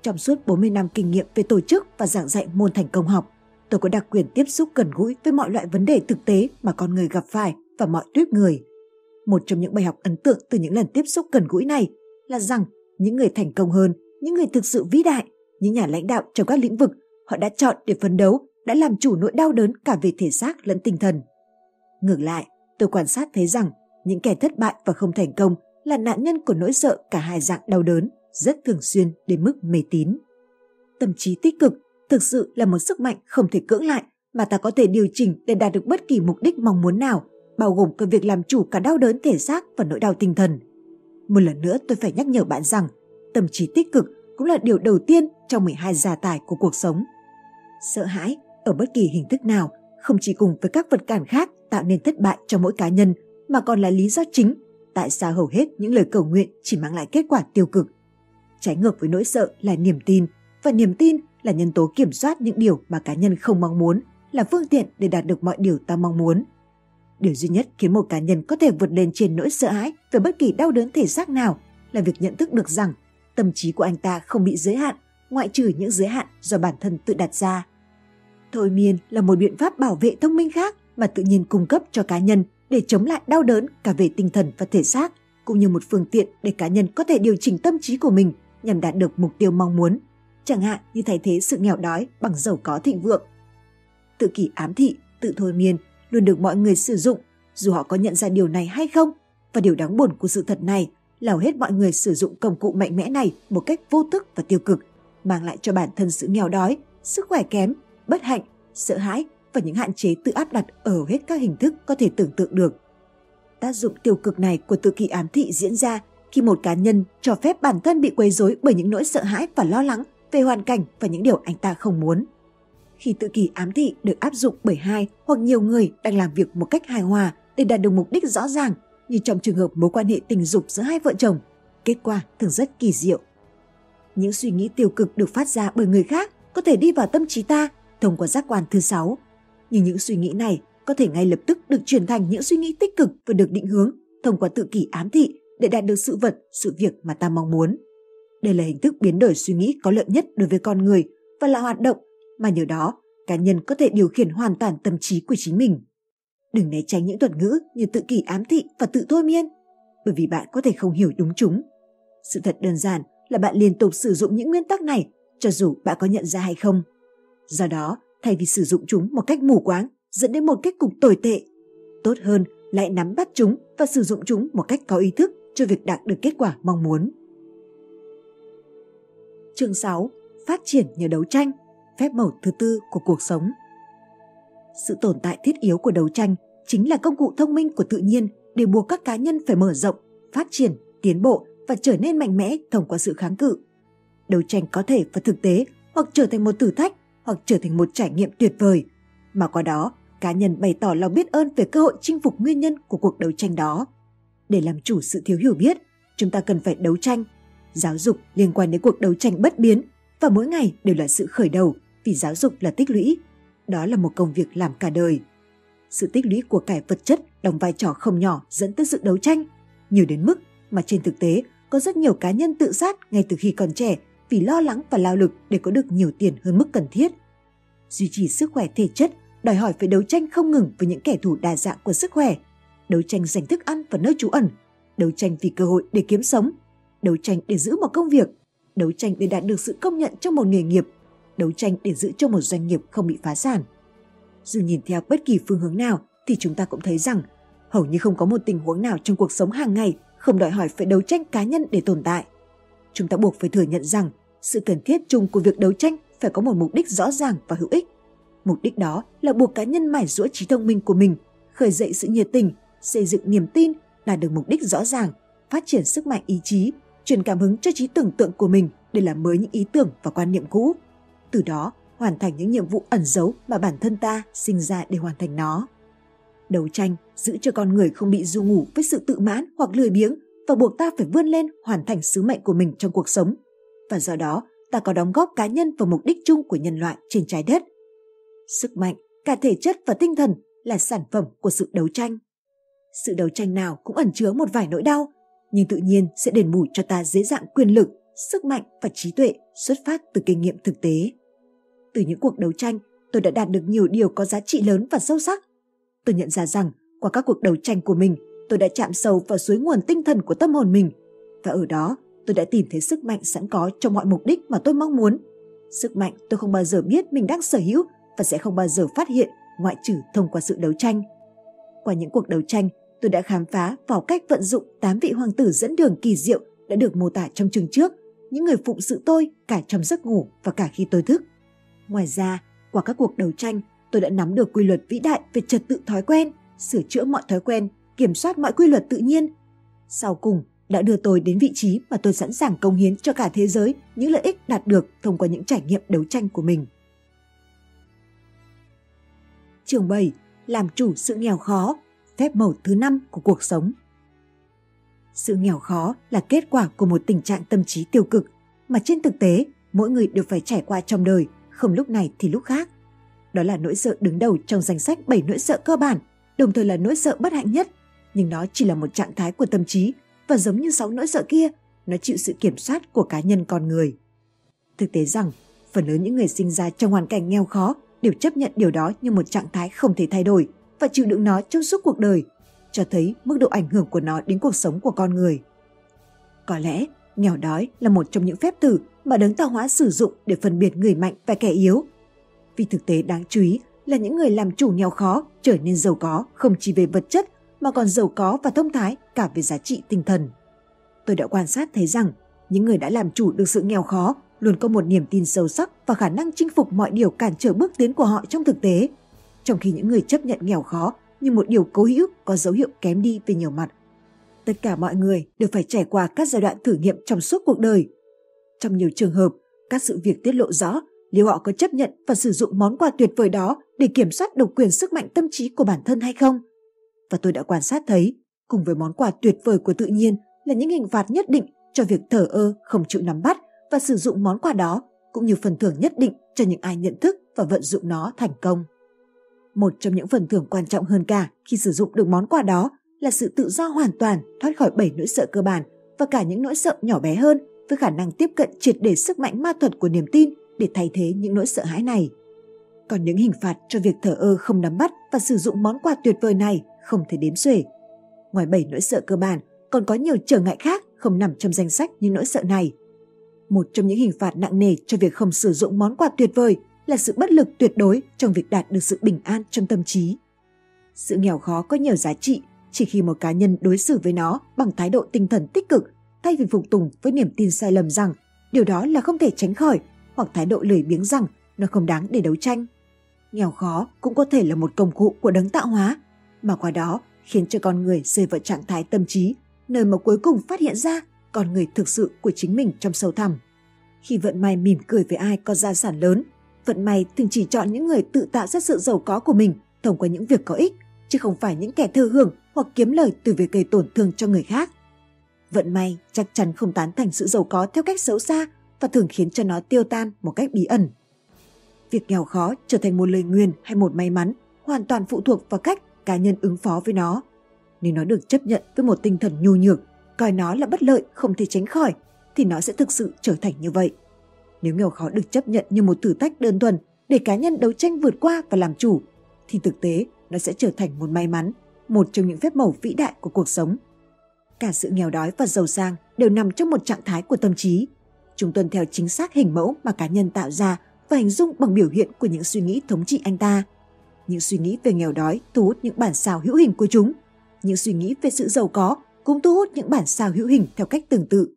Trong suốt 40 năm kinh nghiệm về tổ chức và giảng dạy môn thành công học, tôi có đặc quyền tiếp xúc gần gũi với mọi loại vấn đề thực tế mà con người gặp phải và mọi tuyếp người. Một trong những bài học ấn tượng từ những lần tiếp xúc gần gũi này là rằng những người thành công hơn, những người thực sự vĩ đại, những nhà lãnh đạo trong các lĩnh vực họ đã chọn để phấn đấu, đã làm chủ nỗi đau đớn cả về thể xác lẫn tinh thần. Ngược lại, tôi quan sát thấy rằng những kẻ thất bại và không thành công là nạn nhân của nỗi sợ cả hai dạng đau đớn rất thường xuyên đến mức mê tín. Tâm trí tích cực thực sự là một sức mạnh không thể cưỡng lại mà ta có thể điều chỉnh để đạt được bất kỳ mục đích mong muốn nào, bao gồm cả việc làm chủ cả đau đớn thể xác và nỗi đau tinh thần. Một lần nữa tôi phải nhắc nhở bạn rằng tâm trí tích cực cũng là điều đầu tiên trong 12 gia tài của cuộc sống. Sợ hãi ở bất kỳ hình thức nào không chỉ cùng với các vật cản khác tạo nên thất bại cho mỗi cá nhân mà còn là lý do chính tại sao hầu hết những lời cầu nguyện chỉ mang lại kết quả tiêu cực. Trái ngược với nỗi sợ là niềm tin và niềm tin là nhân tố kiểm soát những điều mà cá nhân không mong muốn, là phương tiện để đạt được mọi điều ta mong muốn. Điều duy nhất khiến một cá nhân có thể vượt lên trên nỗi sợ hãi về bất kỳ đau đớn thể xác nào là việc nhận thức được rằng tâm trí của anh ta không bị giới hạn, ngoại trừ những giới hạn do bản thân tự đặt ra. Thôi miên là một biện pháp bảo vệ thông minh khác mà tự nhiên cung cấp cho cá nhân để chống lại đau đớn cả về tinh thần và thể xác, cũng như một phương tiện để cá nhân có thể điều chỉnh tâm trí của mình nhằm đạt được mục tiêu mong muốn, chẳng hạn như thay thế sự nghèo đói bằng giàu có thịnh vượng. Tự kỷ ám thị, tự thôi miên luôn được mọi người sử dụng dù họ có nhận ra điều này hay không. Và điều đáng buồn của sự thật này là hầu hết mọi người sử dụng công cụ mạnh mẽ này một cách vô thức và tiêu cực, mang lại cho bản thân sự nghèo đói, sức khỏe kém, bất hạnh, sợ hãi và những hạn chế tự áp đặt ở hầu hết các hình thức có thể tưởng tượng được. Tác dụng tiêu cực này của tự kỷ ám thị diễn ra khi một cá nhân cho phép bản thân bị quấy rối bởi những nỗi sợ hãi và lo lắng về hoàn cảnh và những điều anh ta không muốn. Khi tự kỷ ám thị được áp dụng bởi hai hoặc nhiều người đang làm việc một cách hài hòa để đạt được mục đích rõ ràng, như trong trường hợp mối quan hệ tình dục giữa hai vợ chồng, kết quả thường rất kỳ diệu. Những suy nghĩ tiêu cực được phát ra bởi người khác có thể đi vào tâm trí ta thông qua giác quan thứ sáu, nhưng những suy nghĩ này có thể ngay lập tức được chuyển thành những suy nghĩ tích cực và được định hướng thông qua tự kỷ ám thị để đạt được sự vật, sự việc mà ta mong muốn. Đây là hình thức biến đổi suy nghĩ có lợi nhất đối với con người và là hoạt động mà nhờ đó cá nhân có thể điều khiển hoàn toàn tâm trí của chính mình. Đừng né tránh những thuật ngữ như tự kỷ ám thị và tự thôi miên, bởi vì bạn có thể không hiểu đúng chúng. Sự thật đơn giản là bạn liên tục sử dụng những nguyên tắc này cho dù bạn có nhận ra hay không. Do đó, thay vì sử dụng chúng một cách mù quáng dẫn đến một kết cục tồi tệ, tốt hơn lại nắm bắt chúng và sử dụng chúng một cách có ý thức cho việc đạt được kết quả mong muốn. Chương 6. Phát triển nhờ đấu tranh, phép màu thứ tư của cuộc sống. Sự tồn tại thiết yếu của đấu tranh chính là công cụ thông minh của tự nhiên để buộc các cá nhân phải mở rộng, phát triển, tiến bộ và trở nên mạnh mẽ thông qua sự kháng cự. Đấu tranh có thể và thực tế hoặc trở thành một thử thách hoặc trở thành một trải nghiệm tuyệt vời, mà qua đó cá nhân bày tỏ lòng biết ơn về cơ hội chinh phục nguyên nhân của cuộc đấu tranh đó. Để làm chủ sự thiếu hiểu biết, chúng ta cần phải đấu tranh. Giáo dục liên quan đến cuộc đấu tranh bất biến và mỗi ngày đều là sự khởi đầu vì giáo dục là tích lũy. Đó là một công việc làm cả đời. Sự tích lũy của cải vật chất đóng vai trò không nhỏ dẫn tới sự đấu tranh, nhiều đến mức mà trên thực tế có rất nhiều cá nhân tự sát ngay từ khi còn trẻ vì lo lắng và lao lực để có được nhiều tiền hơn mức cần thiết. Duy trì sức khỏe thể chất đòi hỏi phải đấu tranh không ngừng với những kẻ thù đa dạng của sức khỏe, đấu tranh giành thức ăn và nơi trú ẩn, đấu tranh vì cơ hội để kiếm sống, đấu tranh để giữ một công việc, đấu tranh để đạt được sự công nhận trong một nghề nghiệp, đấu tranh để giữ cho một doanh nghiệp không bị phá sản. Dù nhìn theo bất kỳ phương hướng nào thì chúng ta cũng thấy rằng hầu như không có một tình huống nào trong cuộc sống hàng ngày không đòi hỏi phải đấu tranh cá nhân để tồn tại. Chúng ta buộc phải thừa nhận rằng sự cần thiết chung của việc đấu tranh phải có một mục đích rõ ràng và hữu ích. Mục đích đó là buộc cá nhân mải rũa trí thông minh của mình, khởi dậy sự nhiệt tình, xây dựng niềm tin, đạt được mục đích rõ ràng, phát triển sức mạnh ý chí, truyền cảm hứng cho trí tưởng tượng của mình để làm mới những ý tưởng và quan niệm cũ. Từ đó, hoàn thành những nhiệm vụ ẩn giấu mà bản thân ta sinh ra để hoàn thành nó. Đấu tranh giữ cho con người không bị du ngủ với sự tự mãn hoặc lười biếng và buộc ta phải vươn lên hoàn thành sứ mệnh của mình trong cuộc sống. Và do đó, ta có đóng góp cá nhân vào mục đích chung của nhân loại trên trái đất. Sức mạnh, cả thể chất và tinh thần là sản phẩm của sự đấu tranh. Sự đấu tranh nào cũng ẩn chứa một vài nỗi đau, nhưng tự nhiên sẽ đền bù cho ta dễ dàng quyền lực, sức mạnh và trí tuệ xuất phát từ kinh nghiệm thực tế. Từ những cuộc đấu tranh, tôi đã đạt được nhiều điều có giá trị lớn và sâu sắc. Tôi nhận ra rằng qua các cuộc đấu tranh của mình, tôi đã chạm sâu vào suối nguồn tinh thần của tâm hồn mình và ở đó tôi đã tìm thấy sức mạnh sẵn có cho mọi mục đích mà tôi mong muốn. Sức mạnh tôi không bao giờ biết mình đang sở hữu và sẽ không bao giờ phát hiện ngoại trừ thông qua sự đấu tranh. Qua những cuộc đấu tranh, tôi đã khám phá vào cách vận dụng tám vị hoàng tử dẫn đường kỳ diệu đã được mô tả trong chương trước, những người phụng sự tôi cả trong giấc ngủ và cả khi tôi thức. Ngoài ra, qua các cuộc đấu tranh, tôi đã nắm được quy luật vĩ đại về trật tự thói quen, sửa chữa mọi thói quen, kiểm soát mọi quy luật tự nhiên. Sau cùng, đã đưa tôi đến vị trí mà tôi sẵn sàng công hiến cho cả thế giới những lợi ích đạt được thông qua những trải nghiệm đấu tranh của mình. Chương 7. Làm chủ sự nghèo khó, phép màu thứ năm của cuộc sống. Sự nghèo khó là kết quả của một tình trạng tâm trí tiêu cực mà trên thực tế mỗi người đều phải trải qua trong đời, không lúc này thì lúc khác. Đó là nỗi sợ đứng đầu trong danh sách 7 nỗi sợ cơ bản, đồng thời là nỗi sợ bất hạnh nhất, nhưng nó chỉ là một trạng thái của tâm trí và giống như sáu nỗi sợ kia, nó chịu sự kiểm soát của cá nhân con người. Thực tế rằng, phần lớn những người sinh ra trong hoàn cảnh nghèo khó đều chấp nhận điều đó như một trạng thái không thể thay đổi và chịu đựng nó trong suốt cuộc đời, cho thấy mức độ ảnh hưởng của nó đến cuộc sống của con người. Có lẽ, nghèo đói là một trong những phép từ mà đấng tạo hóa sử dụng để phân biệt người mạnh và kẻ yếu. Vì thực tế đáng chú ý là những người làm chủ nghèo khó trở nên giàu có không chỉ về vật chất mà còn giàu có và thông thái cả về giá trị tinh thần. Tôi đã quan sát thấy rằng những người đã làm chủ được sự nghèo khó luôn có một niềm tin sâu sắc và khả năng chinh phục mọi điều cản trở bước tiến của họ trong thực tế, trong khi những người chấp nhận nghèo khó như một điều cố hữu có dấu hiệu kém đi về nhiều mặt. Tất cả mọi người đều phải trải qua các giai đoạn thử nghiệm trong suốt cuộc đời. Trong nhiều trường hợp, các sự việc tiết lộ rõ liệu họ có chấp nhận và sử dụng món quà tuyệt vời đó để kiểm soát độc quyền sức mạnh tâm trí của bản thân hay không. Và tôi đã quan sát thấy, cùng với món quà tuyệt vời của tự nhiên là những hình phạt nhất định cho việc thờ ơ không chịu nắm bắt và sử dụng món quà đó cũng như phần thưởng nhất định cho những ai nhận thức và vận dụng nó thành công. Một trong những phần thưởng quan trọng hơn cả khi sử dụng được món quà đó là sự tự do hoàn toàn thoát khỏi bảy nỗi sợ cơ bản và cả những nỗi sợ nhỏ bé hơn với khả năng tiếp cận triệt để sức mạnh ma thuật của niềm tin để thay thế những nỗi sợ hãi này. Còn những hình phạt cho việc thở ơ không nắm bắt và sử dụng món quà tuyệt vời này không thể đếm xuể. Ngoài bảy nỗi sợ cơ bản, còn có nhiều trở ngại khác không nằm trong danh sách những nỗi sợ này. Một trong những hình phạt nặng nề cho việc không sử dụng món quà tuyệt vời là sự bất lực tuyệt đối trong việc đạt được sự bình an trong tâm trí. Sự nghèo khó có nhiều giá trị chỉ khi một cá nhân đối xử với nó bằng thái độ tinh thần tích cực thay vì phục tùng với niềm tin sai lầm rằng điều đó là không thể tránh khỏi hoặc thái độ lười biếng rằng nó không đáng để đấu tranh. Nghèo khó cũng có thể là một công cụ của đấng tạo hóa, mà qua đó khiến cho con người rơi vào trạng thái tâm trí, nơi mà cuối cùng phát hiện ra con người thực sự của chính mình trong sâu thẳm. Khi vận may mỉm cười với ai có gia sản lớn, vận may thường chỉ chọn những người tự tạo ra sự giàu có của mình thông qua những việc có ích, chứ không phải những kẻ thừa hưởng hoặc kiếm lời từ việc gây tổn thương cho người khác. Vận may chắc chắn không tán thành sự giàu có theo cách xấu xa và thường khiến cho nó tiêu tan một cách bí ẩn. Việc nghèo khó trở thành một lời nguyền hay một may mắn hoàn toàn phụ thuộc vào cách cá nhân ứng phó với nó. Nếu nó được chấp nhận với một tinh thần nhu nhược, coi nó là bất lợi không thể tránh khỏi, thì nó sẽ thực sự trở thành như vậy. Nếu nghèo khó được chấp nhận như một thử thách đơn thuần để cá nhân đấu tranh vượt qua và làm chủ, thì thực tế nó sẽ trở thành một may mắn, một trong những phép màu vĩ đại của cuộc sống. Cả sự nghèo đói và giàu sang đều nằm trong một trạng thái của tâm trí. Chúng tuân theo chính xác hình mẫu mà cá nhân tạo ra và hình dung bằng biểu hiện của những suy nghĩ thống trị anh ta. Những suy nghĩ về nghèo đói thu hút những bản sao hữu hình của chúng. Những suy nghĩ về sự giàu có cũng thu hút những bản sao hữu hình theo cách tương tự.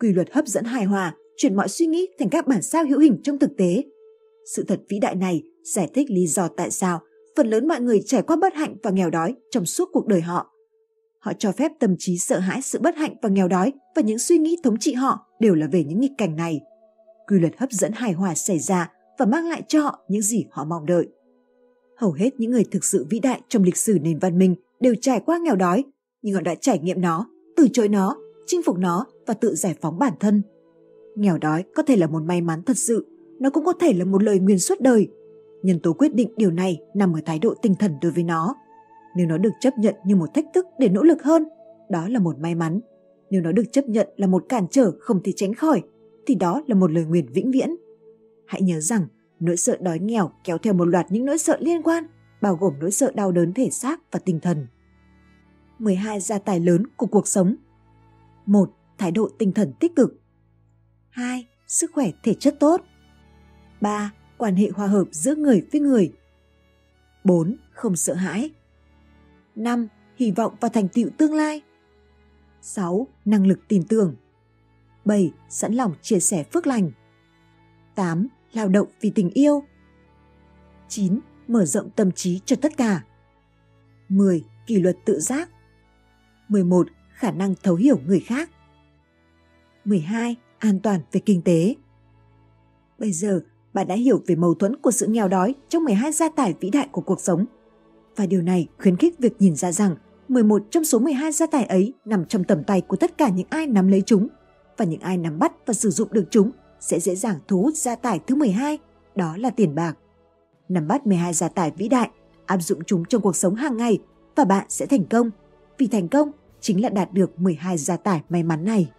Quy luật hấp dẫn hài hòa, chuyển mọi suy nghĩ thành các bản sao hữu hình trong thực tế. Sự thật vĩ đại này giải thích lý do tại sao phần lớn mọi người trải qua bất hạnh và nghèo đói trong suốt cuộc đời họ. Họ cho phép tâm trí sợ hãi sự bất hạnh và nghèo đói và những suy nghĩ thống trị họ đều là về những nghịch cảnh này. Quy luật hấp dẫn hài hòa xảy ra và mang lại cho họ những gì họ mong đợi. Hầu hết những người thực sự vĩ đại trong lịch sử nền văn minh đều trải qua nghèo đói, nhưng họ đã trải nghiệm nó, từ chối nó, chinh phục nó và tự giải phóng bản thân. Nghèo đói có thể là một may mắn thật sự, nó cũng có thể là một lời nguyền suốt đời. Nhân tố quyết định điều này nằm ở thái độ tinh thần đối với nó. Nếu nó được chấp nhận như một thách thức để nỗ lực hơn, đó là một may mắn. Nếu nó được chấp nhận là một cản trở không thể tránh khỏi, thì đó là một lời nguyền vĩnh viễn. Hãy nhớ rằng, nỗi sợ đói nghèo kéo theo một loạt những nỗi sợ liên quan, bao gồm nỗi sợ đau đớn thể xác và tinh thần. 12 gia tài lớn của cuộc sống 1. Thái độ tinh thần tích cực 2. Sức khỏe thể chất tốt 3. Quan hệ hòa hợp giữa người với người 4. Không sợ hãi 5. Hy vọng và thành tựu tương lai 6. Năng lực tin tưởng 7. Sẵn lòng chia sẻ phước lành 8. Lao động vì tình yêu 9. Mở rộng tâm trí cho tất cả 10. Kỷ luật tự giác 11. Khả năng thấu hiểu người khác 12. An toàn về kinh tế Bây giờ, bạn đã hiểu về mâu thuẫn của sự nghèo đói trong 12 gia tài vĩ đại của cuộc sống. Và điều này khuyến khích việc nhìn ra rằng 11 trong số 12 gia tài ấy nằm trong tầm tay của tất cả những ai nắm lấy chúng và những ai nắm bắt và sử dụng được chúng sẽ dễ dàng thu hút gia tài thứ 12, đó là tiền bạc. Nắm bắt 12 gia tài vĩ đại, áp dụng chúng trong cuộc sống hàng ngày và bạn sẽ thành công. Vì thành công chính là đạt được 12 gia tài may mắn này.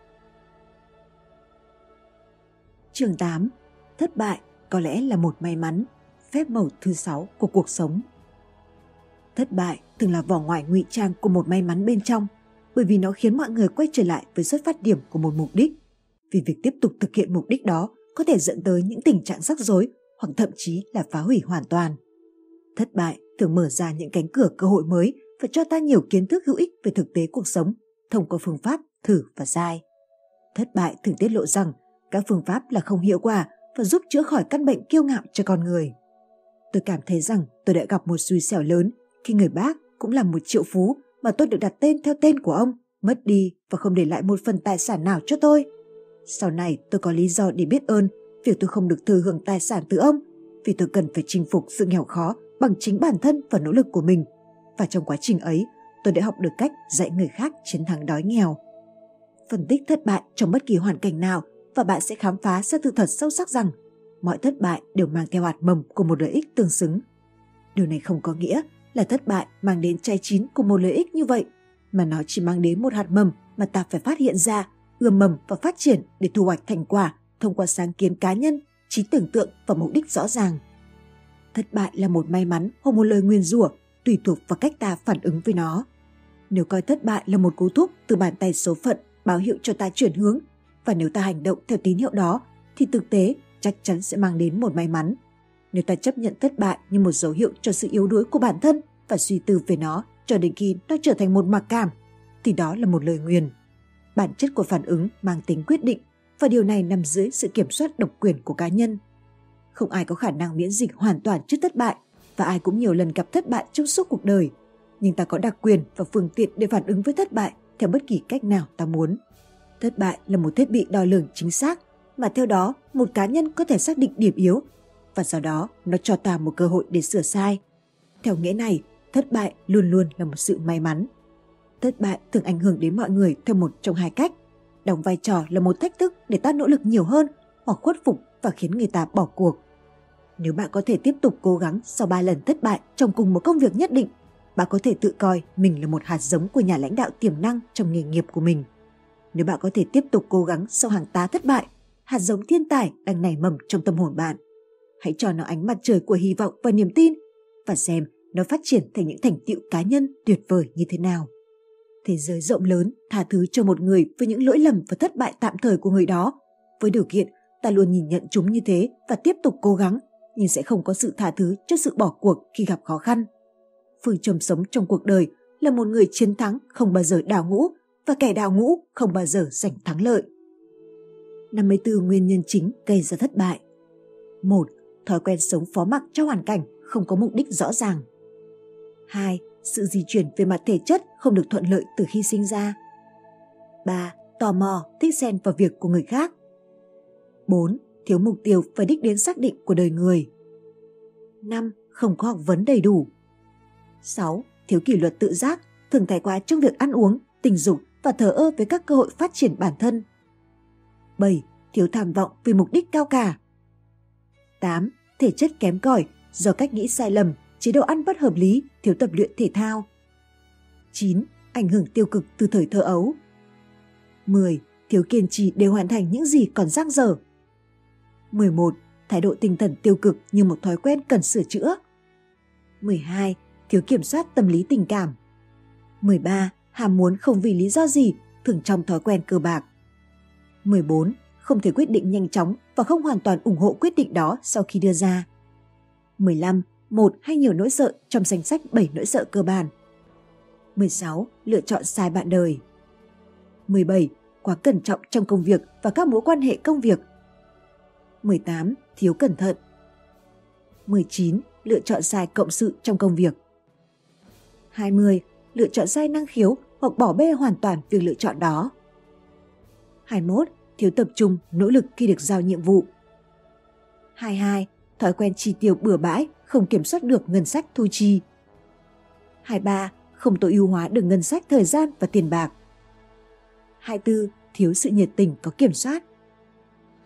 Chương 8. Thất bại có lẽ là một may mắn, phép màu thứ sáu của cuộc sống. Thất bại thường là vỏ ngoài ngụy trang của một may mắn bên trong, bởi vì nó khiến mọi người quay trở lại với xuất phát điểm của một mục đích. Vì việc tiếp tục thực hiện mục đích đó có thể dẫn tới những tình trạng rắc rối hoặc thậm chí là phá hủy hoàn toàn. Thất bại thường mở ra những cánh cửa cơ hội mới và cho ta nhiều kiến thức hữu ích về thực tế cuộc sống thông qua phương pháp thử và sai. Thất bại thường tiết lộ rằng các phương pháp là không hiệu quả và giúp chữa khỏi căn bệnh kiêu ngạo cho con người. Tôi cảm thấy rằng tôi đã gặp một xui xẻo lớn khi người bác cũng là một triệu phú mà tôi được đặt tên theo tên của ông, mất đi và không để lại một phần tài sản nào cho tôi. Sau này tôi có lý do để biết ơn việc tôi không được thừa hưởng tài sản từ ông vì tôi cần phải chinh phục sự nghèo khó bằng chính bản thân và nỗ lực của mình. Và trong quá trình ấy, tôi đã học được cách dạy người khác chiến thắng đói nghèo. Phân tích thất bại trong bất kỳ hoàn cảnh nào và bạn sẽ khám phá ra sự thật sâu sắc rằng mọi thất bại đều mang theo hạt mầm của một lợi ích tương xứng. Điều này không có nghĩa là thất bại mang đến trái chín của một lợi ích như vậy, mà nó chỉ mang đến một hạt mầm mà ta phải phát hiện ra, ươm mầm và phát triển để thu hoạch thành quả thông qua sáng kiến cá nhân, trí tưởng tượng và mục đích rõ ràng. Thất bại là một may mắn hoặc một lời nguyền rủa, tùy thuộc vào cách ta phản ứng với nó. Nếu coi thất bại là một cú thúc từ bàn tay số phận báo hiệu cho ta chuyển hướng, và nếu ta hành động theo tín hiệu đó, thì thực tế chắc chắn sẽ mang đến một may mắn. Nếu ta chấp nhận thất bại như một dấu hiệu cho sự yếu đuối của bản thân và suy tư về nó cho đến khi nó trở thành một mặc cảm, thì đó là một lời nguyền. Bản chất của phản ứng mang tính quyết định và điều này nằm dưới sự kiểm soát độc quyền của cá nhân. Không ai có khả năng miễn dịch hoàn toàn trước thất bại và ai cũng nhiều lần gặp thất bại trong suốt cuộc đời. Nhưng ta có đặc quyền và phương tiện để phản ứng với thất bại theo bất kỳ cách nào ta muốn. Thất bại là một thiết bị đo lường chính xác mà theo đó một cá nhân có thể xác định điểm yếu và sau đó nó cho ta một cơ hội để sửa sai. Theo nghĩa này, thất bại luôn luôn là một sự may mắn. Thất bại thường ảnh hưởng đến mọi người theo một trong hai cách. Đóng vai trò là một thách thức để ta nỗ lực nhiều hơn hoặc khuất phục và khiến người ta bỏ cuộc. Nếu bạn có thể tiếp tục cố gắng sau 3 lần thất bại trong cùng một công việc nhất định, bạn có thể tự coi mình là một hạt giống của nhà lãnh đạo tiềm năng trong nghề nghiệp của mình. Nếu bạn có thể tiếp tục cố gắng sau hàng tá thất bại, hạt giống thiên tài đang nảy mầm trong tâm hồn bạn. Hãy cho nó ánh mặt trời của hy vọng và niềm tin và xem nó phát triển thành những thành tựu cá nhân tuyệt vời như thế nào. Thế giới rộng lớn tha thứ cho một người với những lỗi lầm và thất bại tạm thời của người đó, với điều kiện ta luôn nhìn nhận chúng như thế và tiếp tục cố gắng, nhưng sẽ không có sự tha thứ cho sự bỏ cuộc khi gặp khó khăn. Phương châm sống trong cuộc đời là một người chiến thắng không bao giờ đào ngũ và kẻ đào ngũ không bao giờ giành thắng lợi. 54 nguyên nhân chính gây ra thất bại. 1. Thói quen sống phó mặc cho hoàn cảnh không có mục đích rõ ràng. 2. Sự di chuyển về mặt thể chất không được thuận lợi từ khi sinh ra. 3. Tò mò, thích xen vào việc của người khác. 4. Thiếu mục tiêu và đích đến xác định của đời người. 5. Không có học vấn đầy đủ. 6. Thiếu kỷ luật tự giác, thường thái quá trong việc ăn uống, tình dục và thờ ơ với các cơ hội phát triển bản thân. 7. Thiếu tham vọng vì mục đích cao cả. 8. Thể chất kém cỏi do cách nghĩ sai lầm, chế độ ăn bất hợp lý, thiếu tập luyện thể thao. 9. Ảnh hưởng tiêu cực từ thời thơ ấu. 10. Thiếu kiên trì để hoàn thành những gì còn dang dở. 11. Thái độ tinh thần tiêu cực như một thói quen cần sửa chữa. 12. Thiếu kiểm soát tâm lý tình cảm. 13. Ham muốn không vì lý do gì, thường trong thói quen cờ bạc. 14. Không thể quyết định nhanh chóng và không hoàn toàn ủng hộ quyết định đó sau khi đưa ra. 15. Một hay nhiều nỗi sợ trong danh sách 7 nỗi sợ cơ bản. 16. Lựa chọn sai bạn đời. 17. Quá cẩn trọng trong công việc và các mối quan hệ công việc. 18. Thiếu cẩn thận. 19. Lựa chọn sai cộng sự trong công việc. 20. Lựa chọn sai năng khiếu hoặc bỏ bê hoàn toàn việc lựa chọn đó. 21. Thiếu tập trung, nỗ lực khi được giao nhiệm vụ. 22. Thói quen chi tiêu bừa bãi, không kiểm soát được ngân sách thu chi. 23. Không tối ưu hóa được ngân sách thời gian và tiền bạc. 24. Thiếu sự nhiệt tình có kiểm soát.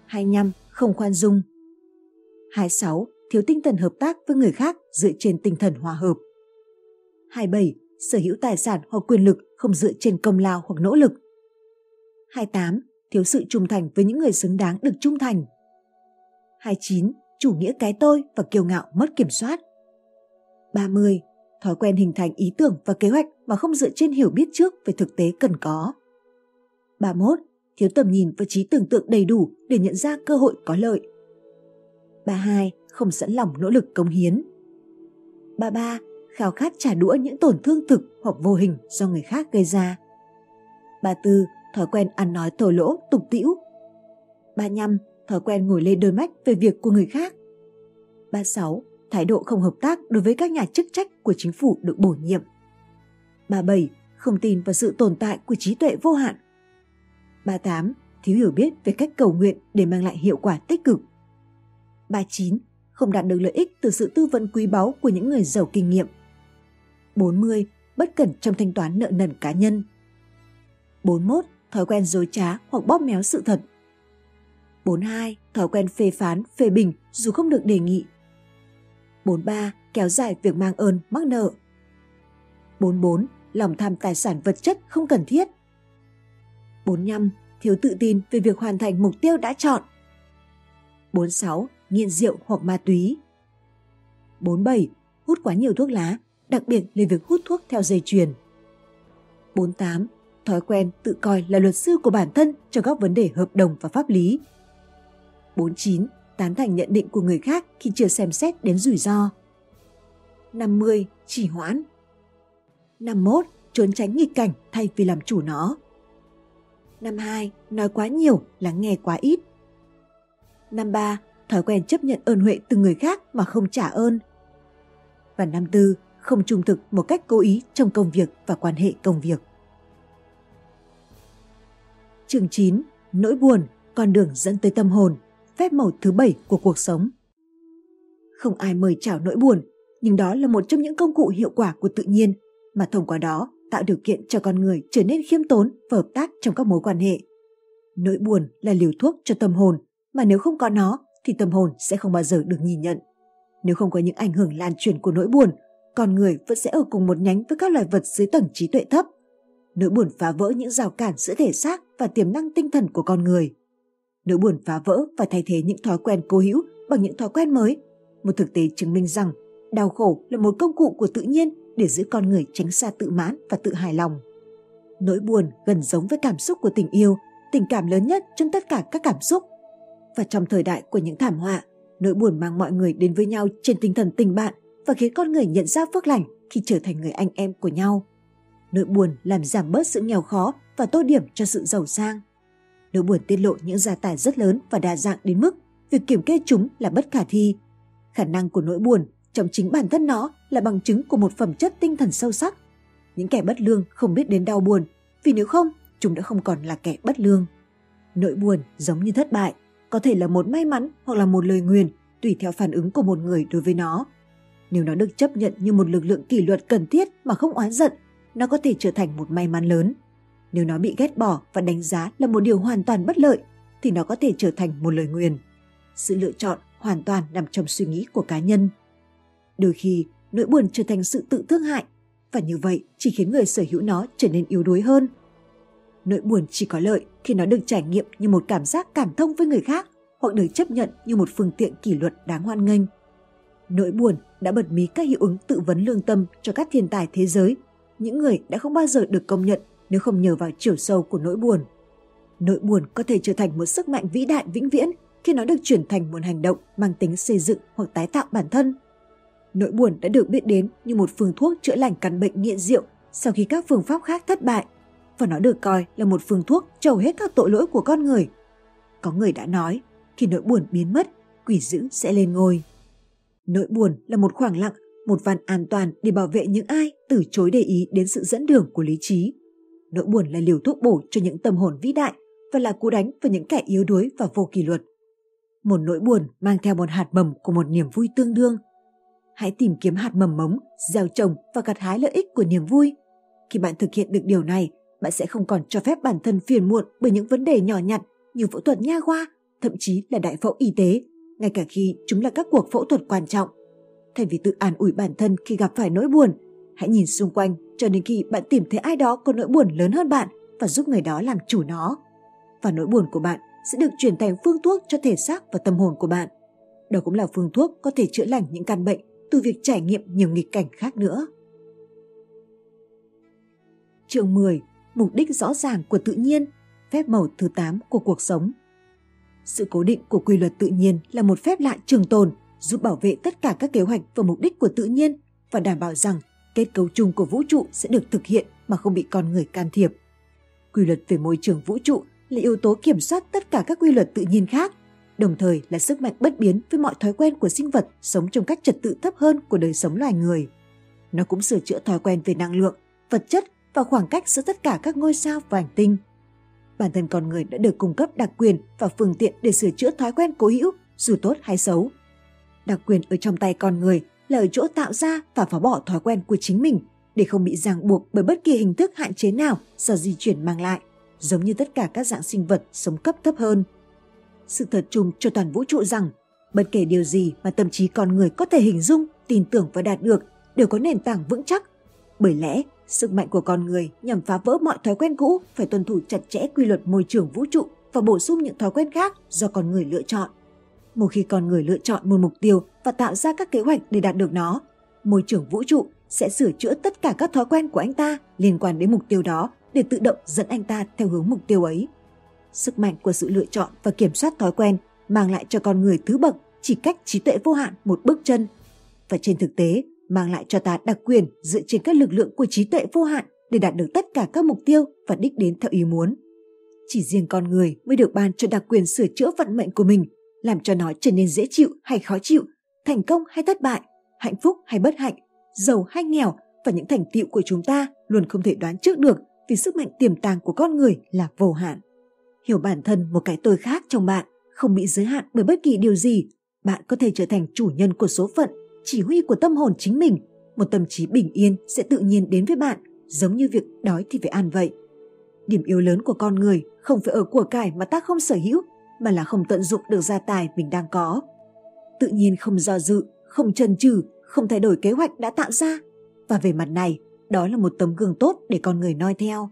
25. Không khoan dung. 26. Thiếu tinh thần hợp tác với người khác dựa trên tinh thần hòa hợp. 27. Sở hữu tài sản hoặc quyền lực không dựa trên công lao hoặc nỗ lực. 28 thiếu sự trung thành với những người xứng đáng được trung thành. 29. Chủ nghĩa cái tôi và kiêu ngạo mất kiểm soát. 30. Thói quen hình thành ý tưởng và kế hoạch mà không dựa trên hiểu biết trước về thực tế cần có. 31. Thiếu tầm nhìn và trí tưởng tượng đầy đủ để nhận ra cơ hội có lợi. 32. Không sẵn lòng nỗ lực công hiến. 33. Khao khát trả đũa những tổn thương thực hoặc vô hình do người khác gây ra. 34 thói quen ăn nói thổ lỗ, tục tĩu. 35. Thói quen ngồi lên đôi mắt về việc của người khác. 36. Thái độ không hợp tác đối với các nhà chức trách của chính phủ được bổ nhiệm. 37. Không tin vào sự tồn tại của trí tuệ vô hạn. 38. Thiếu hiểu biết về cách cầu nguyện để mang lại hiệu quả tích cực. 39. Không đạt được lợi ích từ sự tư vấn quý báu của những người giàu kinh nghiệm. 40. Bất cẩn trong thanh toán nợ nần cá nhân. 41 thói quen dối trá hoặc bóp méo sự thật. 42. Thói quen phê phán, phê bình dù không được đề nghị. 43. kéo dài việc mang ơn mắc nợ. 44. Lòng tham tài sản vật chất không cần thiết. 45. Thiếu tự tin về việc hoàn thành mục tiêu đã chọn. 46. Nghiện rượu hoặc ma túy. 47. Hút quá nhiều thuốc lá, đặc biệt là việc hút thuốc theo dây chuyền. 48. Thói quen tự coi là luật sư của bản thân trong các vấn đề hợp đồng và pháp lý. 49. Tán thành nhận định của người khác khi chưa xem xét đến rủi ro. 50. Chỉ hoãn 51. Trốn tránh nghịch cảnh thay vì làm chủ nó. 52. Nói quá nhiều, lắng nghe quá ít. 53. Thói quen chấp nhận ơn huệ từ người khác mà không trả ơn. Và 54. Không trung thực một cách cố ý trong công việc và quan hệ công việc. Chương 9. Nỗi buồn, con đường dẫn tới tâm hồn, phép màu thứ bảy của cuộc sống. Không ai mời chào nỗi buồn, nhưng đó là một trong những công cụ hiệu quả của tự nhiên mà thông qua đó tạo điều kiện cho con người trở nên khiêm tốn và hợp tác trong các mối quan hệ. Nỗi buồn là liều thuốc cho tâm hồn, mà nếu không có nó thì tâm hồn sẽ không bao giờ được nhìn nhận. Nếu không có những ảnh hưởng lan truyền của nỗi buồn, con người vẫn sẽ ở cùng một nhánh với các loài vật dưới tầng trí tuệ thấp. Nỗi buồn phá vỡ những rào cản giữa thể xác và tiềm năng tinh thần của con người. Nỗi buồn phá vỡ và thay thế những thói quen cố hữu bằng những thói quen mới. Một thực tế chứng minh rằng đau khổ là một công cụ của tự nhiên để giữ con người tránh xa tự mãn và tự hài lòng. Nỗi buồn gần giống với cảm xúc của tình yêu, tình cảm lớn nhất trong tất cả các cảm xúc. Và trong thời đại của những thảm họa, nỗi buồn mang mọi người đến với nhau trên tinh thần tình bạn và khiến con người nhận ra phước lành khi trở thành người anh em của nhau. Nỗi buồn làm giảm bớt sự nghèo khó và tô điểm cho sự giàu sang. Nỗi buồn tiết lộ những gia tài rất lớn và đa dạng đến mức việc kiểm kê chúng là bất khả thi. Khả năng của nỗi buồn trong chính bản thân nó là bằng chứng của một phẩm chất tinh thần sâu sắc. Những kẻ bất lương không biết đến đau buồn, vì nếu không, chúng đã không còn là kẻ bất lương. Nỗi buồn giống như thất bại, có thể là một may mắn hoặc là một lời nguyền, tùy theo phản ứng của một người đối với nó. Nếu nó được chấp nhận như một lực lượng kỷ luật cần thiết mà không oán giận, nó có thể trở thành một may mắn lớn. Nếu nó bị ghét bỏ và đánh giá là một điều hoàn toàn bất lợi, thì nó có thể trở thành một lời nguyền. Sự lựa chọn hoàn toàn nằm trong suy nghĩ của cá nhân. Đôi khi, nỗi buồn trở thành sự tự thương hại và như vậy chỉ khiến người sở hữu nó trở nên yếu đuối hơn. Nỗi buồn chỉ có lợi khi nó được trải nghiệm như một cảm giác cảm thông với người khác hoặc được chấp nhận như một phương tiện kỷ luật đáng hoan nghênh. Nỗi buồn đã bật mí các hiệu ứng tự vấn lương tâm cho các thiên tài thế giới, những người đã không bao giờ được công nhận nếu không nhờ vào chiều sâu của nỗi buồn. Nỗi buồn có thể trở thành một sức mạnh vĩ đại vĩnh viễn khi nó được chuyển thành một hành động mang tính xây dựng hoặc tái tạo bản thân Nỗi buồn đã được biết đến như một phương thuốc chữa lành căn bệnh nghiện rượu sau khi các phương pháp khác thất bại, và nó được coi là một phương thuốc trầu hết các tội lỗi của con người. Có người đã nói, khi nỗi buồn biến mất, quỷ dữ sẽ lên ngôi. Nỗi buồn là một khoảng lặng, một van an toàn để bảo vệ những ai từ chối để ý đến sự dẫn đường của lý trí. Nỗi buồn là liều thuốc bổ cho những tâm hồn vĩ đại và là cú đánh vào những kẻ yếu đuối và vô kỷ luật. Một nỗi buồn mang theo một hạt mầm của một niềm vui tương đương – Hãy tìm kiếm hạt mầm mống, gieo trồng và gặt hái lợi ích của niềm vui. Khi bạn thực hiện được điều này, bạn sẽ không còn cho phép bản thân phiền muộn bởi những vấn đề nhỏ nhặt như phẫu thuật nha khoa, thậm chí là đại phẫu y tế, ngay cả khi chúng là các cuộc phẫu thuật quan trọng. Thay vì tự an ủi bản thân khi gặp phải nỗi buồn, hãy nhìn xung quanh cho đến khi bạn tìm thấy ai đó có nỗi buồn lớn hơn bạn và giúp người đó làm chủ nó. Và nỗi buồn của bạn sẽ được chuyển thành phương thuốc cho thể xác và tâm hồn của bạn. Đó cũng là phương thuốc có thể chữa lành những căn bệnh từ việc trải nghiệm nhiều nghịch cảnh khác nữa. Chương 10. Mục đích rõ ràng của tự nhiên, phép màu thứ 8 của cuộc sống. Sự cố định của quy luật tự nhiên là một phép lạ trường tồn giúp bảo vệ tất cả các kế hoạch và mục đích của tự nhiên và đảm bảo rằng kết cấu chung của vũ trụ sẽ được thực hiện mà không bị con người can thiệp. Quy luật về môi trường vũ trụ là yếu tố kiểm soát tất cả các quy luật tự nhiên khác đồng thời là sức mạnh bất biến với mọi thói quen của sinh vật sống trong các trật tự thấp hơn của đời sống loài người. Nó cũng sửa chữa thói quen về năng lượng, vật chất và khoảng cách giữa tất cả các ngôi sao và hành tinh. Bản thân con người đã được cung cấp đặc quyền và phương tiện để sửa chữa thói quen cố hữu, dù tốt hay xấu. Đặc quyền ở trong tay con người là ở chỗ tạo ra và phá bỏ thói quen của chính mình để không bị ràng buộc bởi bất kỳ hình thức hạn chế nào do di chuyển mang lại, giống như tất cả các dạng sinh vật sống cấp thấp hơn sự thật chung cho toàn vũ trụ rằng Bất kể điều gì mà tâm trí con người có thể hình dung, tin tưởng và đạt được đều có nền tảng vững chắc. Bởi lẽ, sức mạnh của con người nhằm phá vỡ mọi thói quen cũ phải tuân thủ chặt chẽ quy luật môi trường vũ trụ và bổ sung những thói quen khác do con người lựa chọn. Một khi con người lựa chọn một mục tiêu và tạo ra các kế hoạch để đạt được nó, môi trường vũ trụ sẽ sửa chữa tất cả các thói quen của anh ta liên quan đến mục tiêu đó để tự động dẫn anh ta theo hướng mục tiêu ấy. Sức mạnh của sự lựa chọn và kiểm soát thói quen mang lại cho con người thứ bậc chỉ cách trí tuệ vô hạn một bước chân. Và trên thực tế, mang lại cho ta đặc quyền dựa trên các lực lượng của trí tuệ vô hạn để đạt được tất cả các mục tiêu và đích đến theo ý muốn. Chỉ riêng con người mới được ban cho đặc quyền sửa chữa vận mệnh của mình, làm cho nó trở nên dễ chịu hay khó chịu, thành công hay thất bại, hạnh phúc hay bất hạnh, giàu hay nghèo và những thành tựu của chúng ta luôn không thể đoán trước được vì sức mạnh tiềm tàng của con người là vô hạn. Hiểu bản thân một cái tôi khác trong bạn, không bị giới hạn bởi bất kỳ điều gì, bạn có thể trở thành chủ nhân của số phận, chỉ huy của tâm hồn chính mình. Một tâm trí bình yên sẽ tự nhiên đến với bạn, giống như việc đói thì phải ăn vậy. Điểm yếu lớn của con người không phải ở của cải mà ta không sở hữu, mà là không tận dụng được gia tài mình đang có. Tự nhiên không do dự, không chần chừ, không thay đổi kế hoạch đã tạo ra. Và về mặt này, đó là một tấm gương tốt để con người noi theo.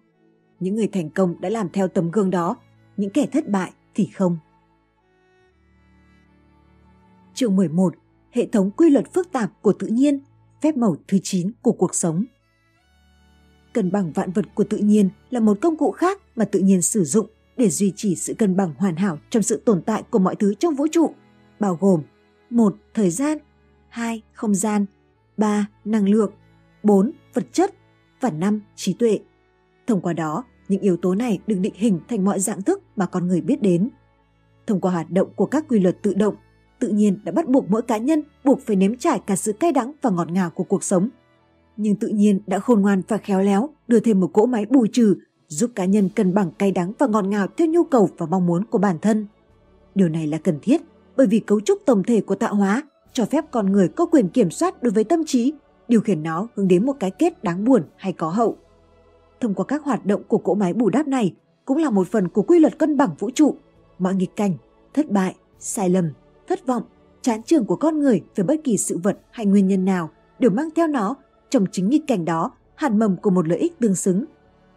Những người thành công đã làm theo tấm gương đó, những kẻ thất bại thì không. Chương 11. Hệ thống quy luật phức tạp của tự nhiên, phép màu thứ 9 của cuộc sống. Cân bằng vạn vật của tự nhiên là một công cụ khác mà tự nhiên sử dụng để duy trì sự cân bằng hoàn hảo trong sự tồn tại của mọi thứ trong vũ trụ, bao gồm một Thời gian 2. Không gian 3. Năng lượng 4. Vật chất và 5. Trí tuệ. Thông qua đó, những yếu tố này được định hình thành mọi dạng thức mà con người biết đến. Thông qua hoạt động của các quy luật tự động, tự nhiên đã bắt buộc mỗi cá nhân buộc phải nếm trải cả sự cay đắng và ngọt ngào của cuộc sống. Nhưng tự nhiên đã khôn ngoan và khéo léo đưa thêm một cỗ máy bù trừ giúp cá nhân cân bằng cay đắng và ngọt ngào theo nhu cầu và mong muốn của bản thân. Điều này là cần thiết bởi vì cấu trúc tổng thể của tạo hóa cho phép con người có quyền kiểm soát đối với tâm trí, điều khiển nó hướng đến một cái kết đáng buồn hay có hậu. Thông qua các hoạt động của cỗ máy bù đắp này cũng là một phần của quy luật cân bằng vũ trụ. Mọi nghịch cảnh, thất bại, sai lầm, thất vọng, chán trường của con người về bất kỳ sự vật hay nguyên nhân nào đều mang theo nó trong chính nghịch cảnh đó hạt mầm của một lợi ích tương xứng.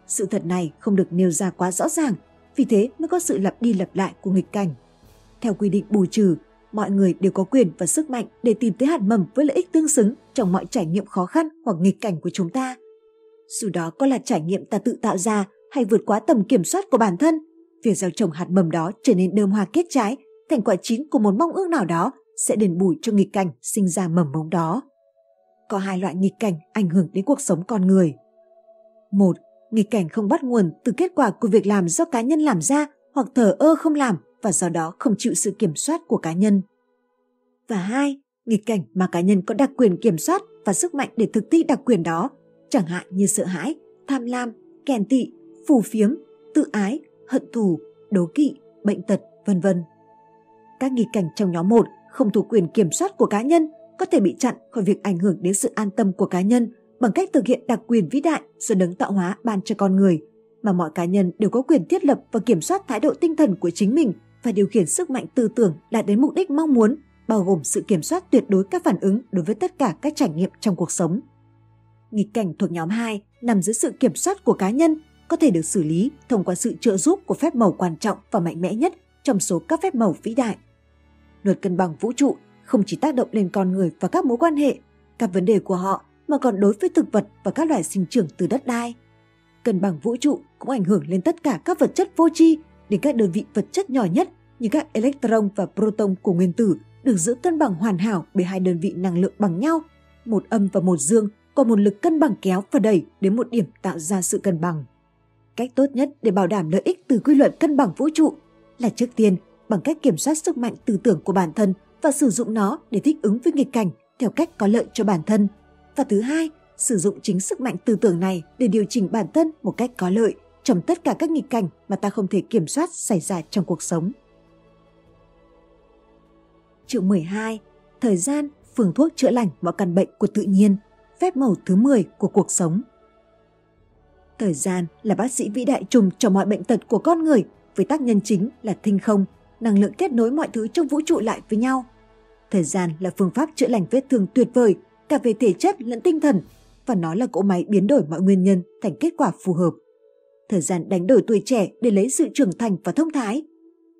Sự thật này không được nêu ra quá rõ ràng, vì thế mới có sự lặp đi lặp lại của nghịch cảnh. Theo quy định bù trừ, mọi người đều có quyền và sức mạnh để tìm tới hạt mầm với lợi ích tương xứng trong mọi trải nghiệm khó khăn hoặc nghịch cảnh của chúng ta. Dù đó có là trải nghiệm ta tự tạo ra hay vượt quá tầm kiểm soát của bản thân, việc gieo trồng hạt mầm đó trở nên đơm hoa kết trái, thành quả chín của một mong ước nào đó sẽ đền bù cho nghịch cảnh sinh ra mầm mống đó. Có hai loại nghịch cảnh ảnh hưởng đến cuộc sống con người. Một, nghịch cảnh không bắt nguồn từ kết quả của việc làm do cá nhân làm ra hoặc thờ ơ không làm và do đó không chịu sự kiểm soát của cá nhân. Và hai, nghịch cảnh mà cá nhân có đặc quyền kiểm soát và sức mạnh để thực thi đặc quyền đó, chẳng hạn như sợ hãi, tham lam, kèn tị, phù phiếm, tự ái, hận thù, đố kỵ, bệnh tật, vân vân. Các nghịch cảnh trong nhóm 1 không thuộc quyền kiểm soát của cá nhân có thể bị chặn khỏi việc ảnh hưởng đến sự an tâm của cá nhân bằng cách thực hiện đặc quyền vĩ đại do đấng tạo hóa ban cho con người, mà mọi cá nhân đều có quyền thiết lập và kiểm soát thái độ tinh thần của chính mình và điều khiển sức mạnh tư tưởng đạt đến mục đích mong muốn, bao gồm sự kiểm soát tuyệt đối các phản ứng đối với tất cả các trải nghiệm trong cuộc sống. Nghịch cảnh thuộc nhóm 2 nằm dưới sự kiểm soát của cá nhân, có thể được xử lý thông qua sự trợ giúp của phép màu quan trọng và mạnh mẽ nhất trong số các phép màu vĩ đại. Luật cân bằng vũ trụ không chỉ tác động lên con người và các mối quan hệ, các vấn đề của họ mà còn đối với thực vật và các loài sinh trưởng từ đất đai. Cân bằng vũ trụ cũng ảnh hưởng lên tất cả các vật chất vô tri đến các đơn vị vật chất nhỏ nhất như các electron và proton của nguyên tử được giữ cân bằng hoàn hảo bởi hai đơn vị năng lượng bằng nhau, một âm và một dương có một lực cân bằng kéo và đẩy đến một điểm tạo ra sự cân bằng. Cách tốt nhất để bảo đảm lợi ích từ quy luật cân bằng vũ trụ là trước tiên bằng cách kiểm soát sức mạnh tư tưởng của bản thân và sử dụng nó để thích ứng với nghịch cảnh theo cách có lợi cho bản thân. Và thứ hai, sử dụng chính sức mạnh tư tưởng này để điều chỉnh bản thân một cách có lợi trong tất cả các nghịch cảnh mà ta không thể kiểm soát xảy ra trong cuộc sống. Chương 12. Thời gian, phương thuốc chữa lành mọi căn bệnh của tự nhiên, phép màu thứ 10 của cuộc sống. Thời gian là bác sĩ vĩ đại trùng cho mọi bệnh tật của con người với tác nhân chính là thinh không, năng lượng kết nối mọi thứ trong vũ trụ lại với nhau. Thời gian là phương pháp chữa lành vết thương tuyệt vời, cả về thể chất lẫn tinh thần, và nó là cỗ máy biến đổi mọi nguyên nhân thành kết quả phù hợp. Thời gian đánh đổi tuổi trẻ để lấy sự trưởng thành và thông thái.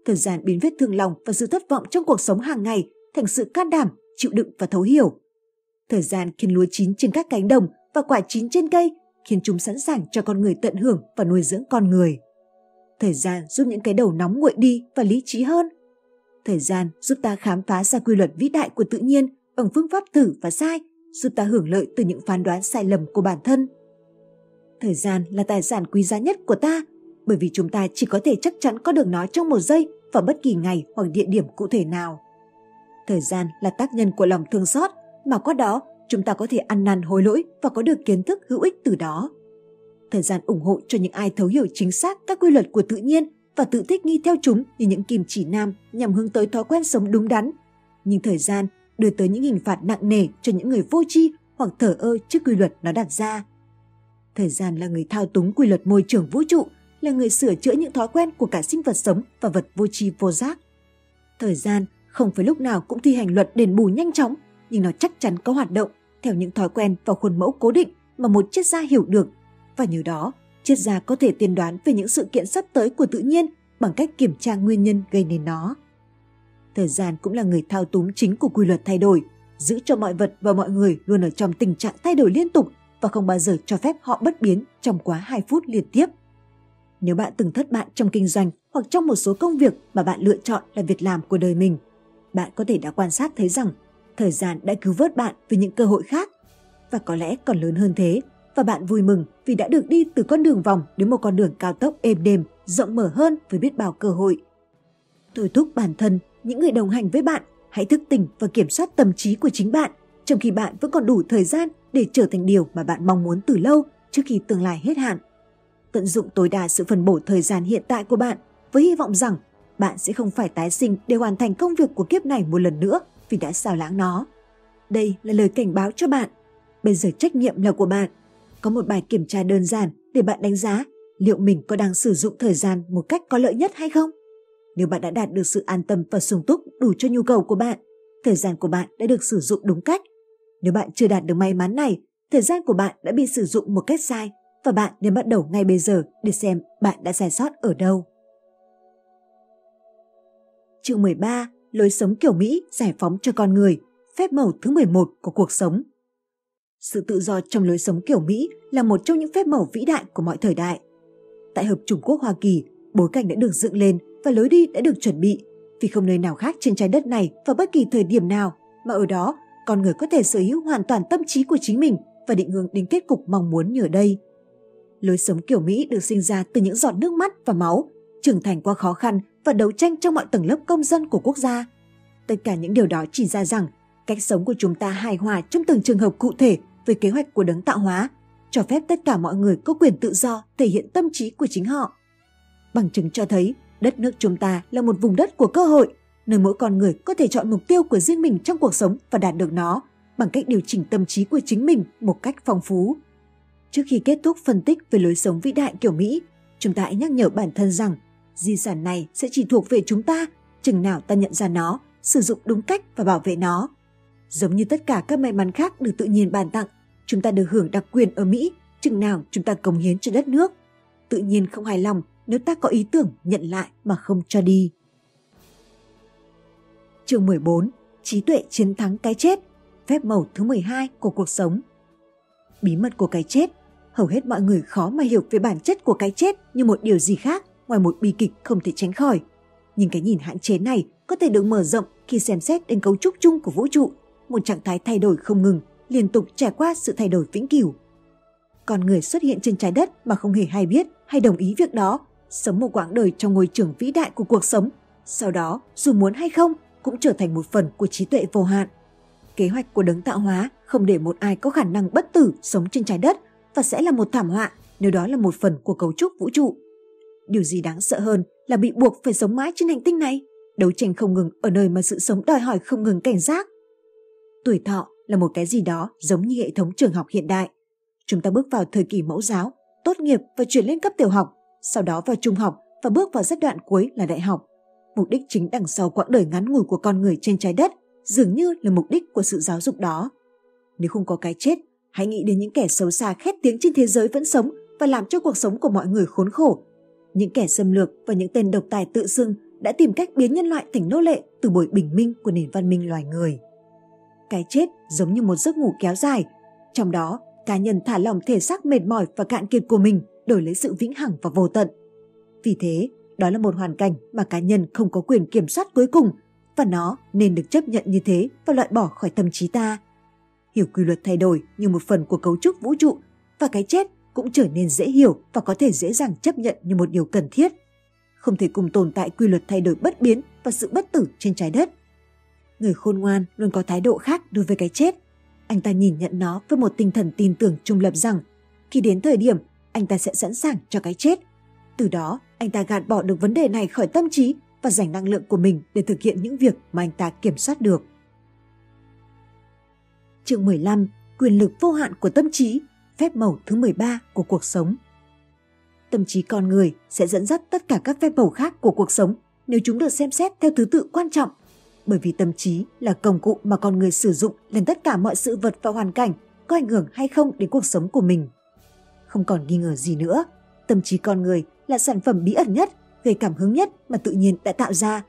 Thời gian biến vết thương lòng và sự thất vọng trong cuộc sống hàng ngày thành sự can đảm, chịu đựng và thấu hiểu. Thời gian khiến lúa chín trên các cánh đồng và quả chín trên cây khiến chúng sẵn sàng cho con người tận hưởng và nuôi dưỡng con người. Thời gian giúp những cái đầu nóng nguội đi và lý trí hơn. Thời gian giúp ta khám phá ra quy luật vĩ đại của tự nhiên bằng phương pháp thử và sai, giúp ta hưởng lợi từ những phán đoán sai lầm của bản thân. Thời gian là tài sản quý giá nhất của ta, bởi vì chúng ta chỉ có thể chắc chắn có được nó trong một giây vào bất kỳ ngày hoặc địa điểm cụ thể nào. Thời gian là tác nhân của lòng thương xót, mà qua đó chúng ta có thể ăn năn hối lỗi và có được kiến thức hữu ích từ đó. Thời gian ủng hộ cho những ai thấu hiểu chính xác các quy luật của tự nhiên và tự thích nghi theo chúng như những kim chỉ nam nhằm hướng tới thói quen sống đúng đắn. Nhưng thời gian đưa tới những hình phạt nặng nề cho những người vô tri hoặc thở ơ trước quy luật nó đặt ra. Thời gian là người thao túng quy luật môi trường vũ trụ, là người sửa chữa những thói quen của cả sinh vật sống và vật vô tri vô giác. Thời gian không phải lúc nào cũng thi hành luật đền bù nhanh chóng, nhưng nó chắc chắn có hoạt động theo những thói quen và khuôn mẫu cố định mà một triết gia hiểu được. Và nhờ đó, triết gia có thể tiên đoán về những sự kiện sắp tới của tự nhiên bằng cách kiểm tra nguyên nhân gây nên nó. Thời gian cũng là người thao túng chính của quy luật thay đổi, giữ cho mọi vật và mọi người luôn ở trong tình trạng thay đổi liên tục và không bao giờ cho phép họ bất biến trong quá 2 phút liên tiếp. Nếu bạn từng thất bại trong kinh doanh hoặc trong một số công việc mà bạn lựa chọn là việc làm của đời mình, bạn có thể đã quan sát thấy rằng thời gian đã cứu vớt bạn với những cơ hội khác và có lẽ còn lớn hơn thế và bạn vui mừng vì đã được đi từ con đường vòng đến một con đường cao tốc êm đềm, rộng mở hơn với biết bao cơ hội. Thôi thúc bản thân, những người đồng hành với bạn, hãy thức tỉnh và kiểm soát tâm trí của chính bạn, trong khi bạn vẫn còn đủ thời gian để trở thành điều mà bạn mong muốn từ lâu trước khi tương lai hết hạn. Tận dụng tối đa sự phân bổ thời gian hiện tại của bạn với hy vọng rằng bạn sẽ không phải tái sinh để hoàn thành công việc của kiếp này một lần nữa vì đã xào lãng nó. Đây là lời cảnh báo cho bạn. Bây giờ trách nhiệm là của bạn. Có một bài kiểm tra đơn giản để bạn đánh giá liệu mình có đang sử dụng thời gian một cách có lợi nhất hay không. Nếu bạn đã đạt được sự an tâm và sung túc đủ cho nhu cầu của bạn, thời gian của bạn đã được sử dụng đúng cách. Nếu bạn chưa đạt được may mắn này, thời gian của bạn đã bị sử dụng một cách sai và bạn nên bắt đầu ngay bây giờ để xem bạn đã sai sót ở đâu. Chương 13 lối sống kiểu Mỹ giải phóng cho con người, phép màu thứ 11 của cuộc sống. Sự tự do trong lối sống kiểu Mỹ là một trong những phép màu vĩ đại của mọi thời đại. Tại Hợp Trung Quốc Hoa Kỳ, bối cảnh đã được dựng lên và lối đi đã được chuẩn bị, vì không nơi nào khác trên trái đất này vào bất kỳ thời điểm nào mà ở đó con người có thể sở hữu hoàn toàn tâm trí của chính mình và định hướng đến kết cục mong muốn như ở đây. Lối sống kiểu Mỹ được sinh ra từ những giọt nước mắt và máu, trưởng thành qua khó khăn và đấu tranh trong mọi tầng lớp công dân của quốc gia. Tất cả những điều đó chỉ ra rằng cách sống của chúng ta hài hòa trong từng trường hợp cụ thể với kế hoạch của đấng tạo hóa, cho phép tất cả mọi người có quyền tự do thể hiện tâm trí của chính họ. Bằng chứng cho thấy đất nước chúng ta là một vùng đất của cơ hội, nơi mỗi con người có thể chọn mục tiêu của riêng mình trong cuộc sống và đạt được nó bằng cách điều chỉnh tâm trí của chính mình một cách phong phú. Trước khi kết thúc phân tích về lối sống vĩ đại kiểu Mỹ, chúng ta hãy nhắc nhở bản thân rằng Di sản này sẽ chỉ thuộc về chúng ta chừng nào ta nhận ra nó, sử dụng đúng cách và bảo vệ nó. Giống như tất cả các may mắn khác được tự nhiên ban tặng, chúng ta được hưởng đặc quyền ở Mỹ chừng nào chúng ta cống hiến cho đất nước. Tự nhiên không hài lòng nếu ta có ý tưởng nhận lại mà không cho đi. Chương 14 Trí tuệ chiến thắng cái chết Phép màu thứ 12 của cuộc sống Bí mật của cái chết Hầu hết mọi người khó mà hiểu về bản chất của cái chết như một điều gì khác ngoài một bi kịch không thể tránh khỏi. Nhưng cái nhìn hạn chế này có thể được mở rộng khi xem xét đến cấu trúc chung của vũ trụ, một trạng thái thay đổi không ngừng, liên tục trải qua sự thay đổi vĩnh cửu. Con người xuất hiện trên trái đất mà không hề hay biết hay đồng ý việc đó, sống một quãng đời trong ngôi trường vĩ đại của cuộc sống, sau đó dù muốn hay không cũng trở thành một phần của trí tuệ vô hạn. Kế hoạch của đấng tạo hóa không để một ai có khả năng bất tử sống trên trái đất và sẽ là một thảm họa nếu đó là một phần của cấu trúc vũ trụ. Điều gì đáng sợ hơn là bị buộc phải sống mãi trên hành tinh này, đấu tranh không ngừng ở nơi mà sự sống đòi hỏi không ngừng cảnh giác. Tuổi thọ là một cái gì đó giống như hệ thống trường học hiện đại. Chúng ta bước vào thời kỳ mẫu giáo, tốt nghiệp và chuyển lên cấp tiểu học, sau đó vào trung học và bước vào giai đoạn cuối là đại học. Mục đích chính đằng sau quãng đời ngắn ngủi của con người trên trái đất dường như là mục đích của sự giáo dục đó. Nếu không có cái chết, hãy nghĩ đến những kẻ xấu xa khét tiếng trên thế giới vẫn sống và làm cho cuộc sống của mọi người khốn khổ. Những kẻ xâm lược và những tên độc tài tự xưng đã tìm cách biến nhân loại thành nô lệ từ buổi bình minh của nền văn minh loài người. Cái chết giống như một giấc ngủ kéo dài, trong đó cá nhân thả lòng thể xác mệt mỏi và cạn kiệt của mình đổi lấy sự vĩnh hằng và vô tận. Vì thế, đó là một hoàn cảnh mà cá nhân không có quyền kiểm soát cuối cùng và nó nên được chấp nhận như thế và loại bỏ khỏi tâm trí ta. Hiểu quy luật thay đổi như một phần của cấu trúc vũ trụ và cái chết cũng trở nên dễ hiểu và có thể dễ dàng chấp nhận như một điều cần thiết. Không thể cùng tồn tại quy luật thay đổi bất biến và sự bất tử trên trái đất. Người khôn ngoan luôn có thái độ khác đối với cái chết. Anh ta nhìn nhận nó với một tinh thần tin tưởng trung lập rằng khi đến thời điểm anh ta sẽ sẵn sàng cho cái chết. Từ đó, anh ta gạt bỏ được vấn đề này khỏi tâm trí và dành năng lượng của mình để thực hiện những việc mà anh ta kiểm soát được. Chương 15. Quyền lực vô hạn của tâm trí, phép màu thứ 13 của cuộc sống. Tâm trí con người sẽ dẫn dắt tất cả các phép màu khác của cuộc sống nếu chúng được xem xét theo thứ tự quan trọng. Bởi vì tâm trí là công cụ mà con người sử dụng lên tất cả mọi sự vật và hoàn cảnh có ảnh hưởng hay không đến cuộc sống của mình. Không còn nghi ngờ gì nữa, tâm trí con người là sản phẩm bí ẩn nhất, gây cảm hứng nhất mà tự nhiên đã tạo ra.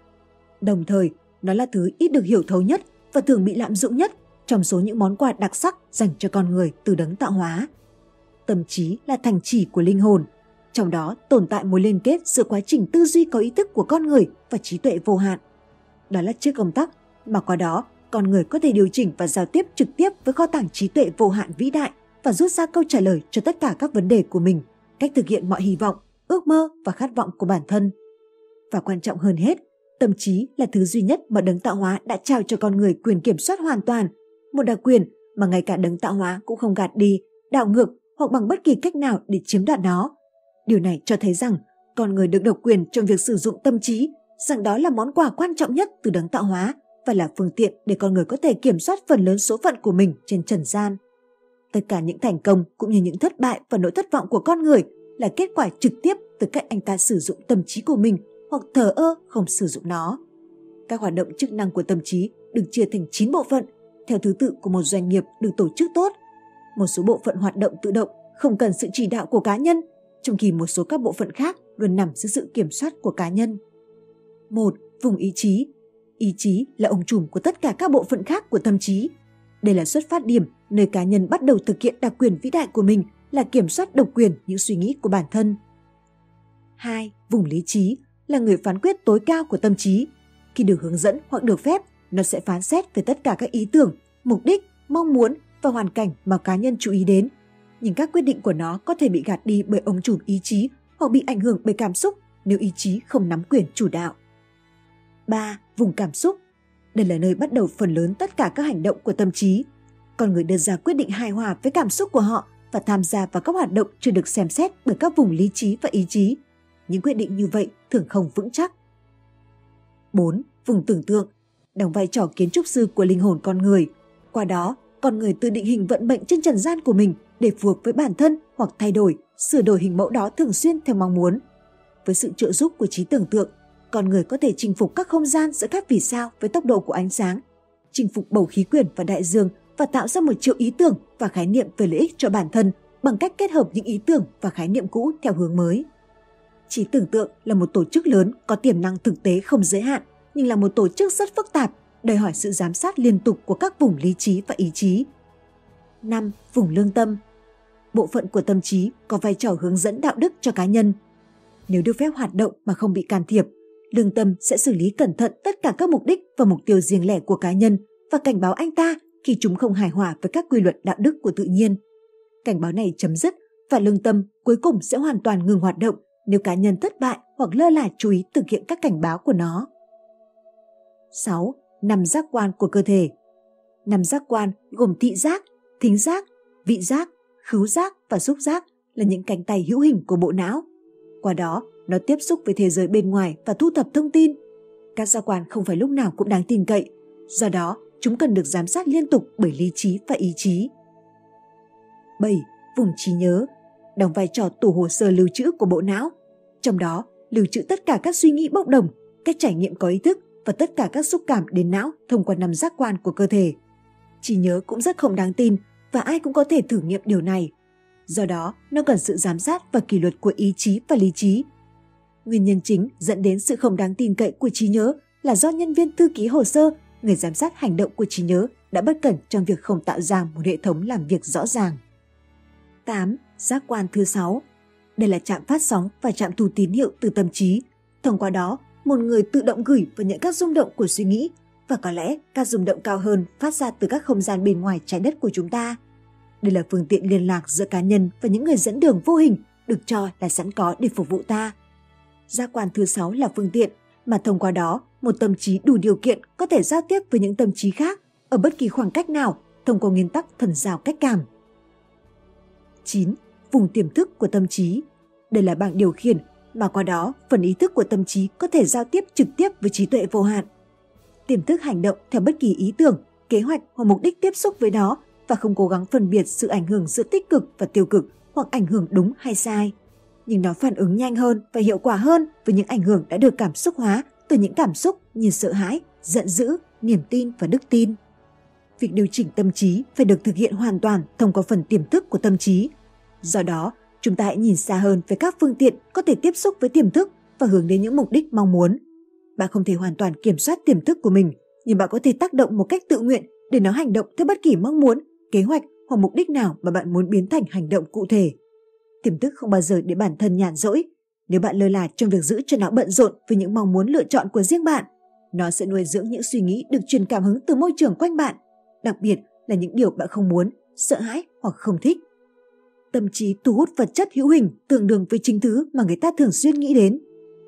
Đồng thời, nó là thứ ít được hiểu thấu nhất và thường bị lạm dụng nhất trong số những món quà đặc sắc dành cho con người từ đấng tạo hóa. Tâm trí là thành chỉ của linh hồn, trong đó tồn tại mối liên kết giữa quá trình tư duy có ý thức của con người và trí tuệ vô hạn. Đó là chiếc công tắc mà qua đó con người có thể điều chỉnh và giao tiếp trực tiếp với kho tàng trí tuệ vô hạn vĩ đại và rút ra câu trả lời cho tất cả các vấn đề của mình, cách thực hiện mọi hy vọng, ước mơ và khát vọng của bản thân. Và quan trọng hơn hết, tâm trí là thứ duy nhất mà đấng tạo hóa đã trao cho con người quyền kiểm soát hoàn toàn, một đặc quyền mà ngay cả đấng tạo hóa cũng không gạt đi, đảo ngược hoặc bằng bất kỳ cách nào để chiếm đoạt nó. Điều này cho thấy rằng con người được độc quyền trong việc sử dụng tâm trí, rằng đó là món quà quan trọng nhất từ đấng tạo hóa và là phương tiện để con người có thể kiểm soát phần lớn số phận của mình trên trần gian. Tất cả những thành công cũng như những thất bại và nỗi thất vọng của con người là kết quả trực tiếp từ cách anh ta sử dụng tâm trí của mình hoặc thờ ơ không sử dụng nó. Các hoạt động chức năng của tâm trí được chia thành 9 bộ phận theo thứ tự của một doanh nghiệp được tổ chức tốt. Một số bộ phận hoạt động tự động không cần sự chỉ đạo của cá nhân, trong khi một số các bộ phận khác luôn nằm dưới sự kiểm soát của cá nhân. Một, Vùng ý chí. Ý chí là ông trùm của tất cả các bộ phận khác của tâm trí. Đây là xuất phát điểm nơi cá nhân bắt đầu thực hiện đặc quyền vĩ đại của mình là kiểm soát độc quyền những suy nghĩ của bản thân. 2. Vùng lý trí là người phán quyết tối cao của tâm trí. Khi được hướng dẫn hoặc được phép, nó sẽ phán xét về tất cả các ý tưởng, mục đích, mong muốn và hoàn cảnh mà cá nhân chú ý đến. Nhưng các quyết định của nó có thể bị gạt đi bởi ông chủ ý chí hoặc bị ảnh hưởng bởi cảm xúc nếu ý chí không nắm quyền chủ đạo. 3. Vùng cảm xúc Đây là nơi bắt đầu phần lớn tất cả các hành động của tâm trí. Con người đưa ra quyết định hài hòa với cảm xúc của họ và tham gia vào các hoạt động chưa được xem xét bởi các vùng lý trí và ý chí. Những quyết định như vậy thường không vững chắc. 4. Vùng tưởng tượng đóng vai trò kiến trúc sư của linh hồn con người. Qua đó, con người tự định hình vận mệnh trên trần gian của mình để phù hợp với bản thân hoặc thay đổi, sửa đổi hình mẫu đó thường xuyên theo mong muốn. Với sự trợ giúp của trí tưởng tượng, con người có thể chinh phục các không gian giữa các vì sao với tốc độ của ánh sáng, chinh phục bầu khí quyển và đại dương và tạo ra một triệu ý tưởng và khái niệm về lợi ích cho bản thân bằng cách kết hợp những ý tưởng và khái niệm cũ theo hướng mới. Trí tưởng tượng là một tổ chức lớn có tiềm năng thực tế không giới hạn, nhưng là một tổ chức rất phức tạp, đòi hỏi sự giám sát liên tục của các vùng lý trí và ý chí. 5. Vùng lương tâm Bộ phận của tâm trí có vai trò hướng dẫn đạo đức cho cá nhân. Nếu được phép hoạt động mà không bị can thiệp, lương tâm sẽ xử lý cẩn thận tất cả các mục đích và mục tiêu riêng lẻ của cá nhân và cảnh báo anh ta khi chúng không hài hòa với các quy luật đạo đức của tự nhiên. Cảnh báo này chấm dứt và lương tâm cuối cùng sẽ hoàn toàn ngừng hoạt động nếu cá nhân thất bại hoặc lơ là chú ý thực hiện các cảnh báo của nó. 6. Năm giác quan của cơ thể Năm giác quan gồm thị giác, thính giác, vị giác, khứu giác và xúc giác là những cánh tay hữu hình của bộ não. Qua đó, nó tiếp xúc với thế giới bên ngoài và thu thập thông tin. Các giác quan không phải lúc nào cũng đáng tin cậy, do đó chúng cần được giám sát liên tục bởi lý trí và ý chí. 7. Vùng trí nhớ đóng vai trò tủ hồ sơ lưu trữ của bộ não. Trong đó, lưu trữ tất cả các suy nghĩ bốc đồng, các trải nghiệm có ý thức và tất cả các xúc cảm đến não thông qua năm giác quan của cơ thể. Trí nhớ cũng rất không đáng tin và ai cũng có thể thử nghiệm điều này. Do đó, nó cần sự giám sát và kỷ luật của ý chí và lý trí. Nguyên nhân chính dẫn đến sự không đáng tin cậy của trí nhớ là do nhân viên thư ký hồ sơ, người giám sát hành động của trí nhớ đã bất cẩn trong việc không tạo ra một hệ thống làm việc rõ ràng. 8. Giác quan thứ 6 Đây là trạm phát sóng và trạm thu tín hiệu từ tâm trí. Thông qua đó, một người tự động gửi và nhận các rung động của suy nghĩ và có lẽ các rung động cao hơn phát ra từ các không gian bên ngoài trái đất của chúng ta. Đây là phương tiện liên lạc giữa cá nhân và những người dẫn đường vô hình được cho là sẵn có để phục vụ ta. Giác quan thứ sáu là phương tiện mà thông qua đó một tâm trí đủ điều kiện có thể giao tiếp với những tâm trí khác ở bất kỳ khoảng cách nào thông qua nguyên tắc thần giao cách cảm. 9. Vùng tiềm thức của tâm trí. Đây là bảng điều khiển mà qua đó phần ý thức của tâm trí có thể giao tiếp trực tiếp với trí tuệ vô hạn. Tiềm thức hành động theo bất kỳ ý tưởng, kế hoạch hoặc mục đích tiếp xúc với nó và không cố gắng phân biệt sự ảnh hưởng giữa tích cực và tiêu cực hoặc ảnh hưởng đúng hay sai. Nhưng nó phản ứng nhanh hơn và hiệu quả hơn với những ảnh hưởng đã được cảm xúc hóa từ những cảm xúc như sợ hãi, giận dữ, niềm tin và đức tin. Việc điều chỉnh tâm trí phải được thực hiện hoàn toàn thông qua phần tiềm thức của tâm trí. Do đó, chúng ta hãy nhìn xa hơn về các phương tiện có thể tiếp xúc với tiềm thức và hướng đến những mục đích mong muốn. Bạn không thể hoàn toàn kiểm soát tiềm thức của mình, nhưng bạn có thể tác động một cách tự nguyện để nó hành động theo bất kỳ mong muốn, kế hoạch hoặc mục đích nào mà bạn muốn biến thành hành động cụ thể. Tiềm thức không bao giờ để bản thân nhàn rỗi. Nếu bạn lơ là trong việc giữ cho nó bận rộn với những mong muốn lựa chọn của riêng bạn, nó sẽ nuôi dưỡng những suy nghĩ được truyền cảm hứng từ môi trường quanh bạn, đặc biệt là những điều bạn không muốn, sợ hãi hoặc không thích. Tâm trí thu hút vật chất hữu hình tương đương với chính thứ mà người ta thường xuyên nghĩ đến.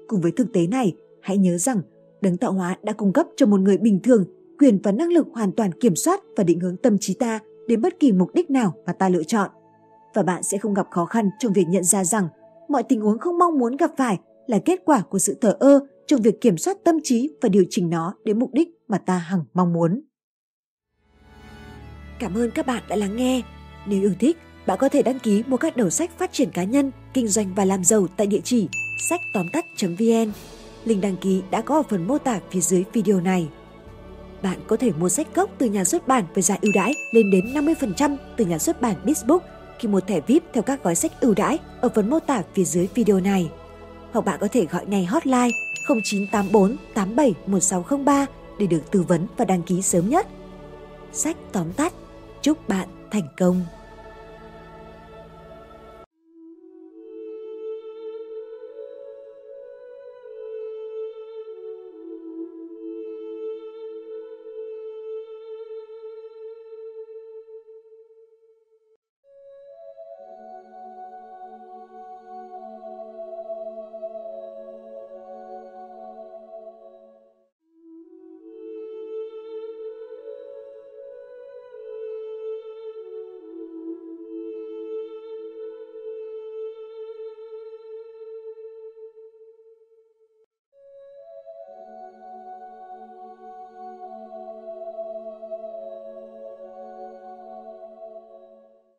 Cùng với thực tế này, hãy nhớ rằng đấng tạo hóa đã cung cấp cho một người bình thường quyền và năng lực hoàn toàn kiểm soát và định hướng tâm trí ta đến bất kỳ mục đích nào mà ta lựa chọn. Và bạn sẽ không gặp khó khăn trong việc nhận ra rằng mọi tình huống không mong muốn gặp phải là kết quả của sự thờ ơ trong việc kiểm soát tâm trí và điều chỉnh nó đến mục đích mà ta hằng mong muốn. Cảm ơn các bạn đã lắng nghe. Nếu yêu thích, bạn có thể đăng ký mua các đầu sách phát triển cá nhân, kinh doanh và làm giàu tại địa chỉ sách tóm tắt.vn. Link đăng ký đã có ở phần mô tả phía dưới video này. Bạn có thể mua sách gốc từ nhà xuất bản với giá ưu đãi lên đến 50% từ nhà xuất bản Bizbook khi mua thẻ VIP theo các gói sách ưu đãi ở phần mô tả phía dưới video này. Hoặc bạn có thể gọi ngay hotline 0984 87 1603 để được tư vấn và đăng ký sớm nhất. Sách tóm tắt. Chúc bạn thành công!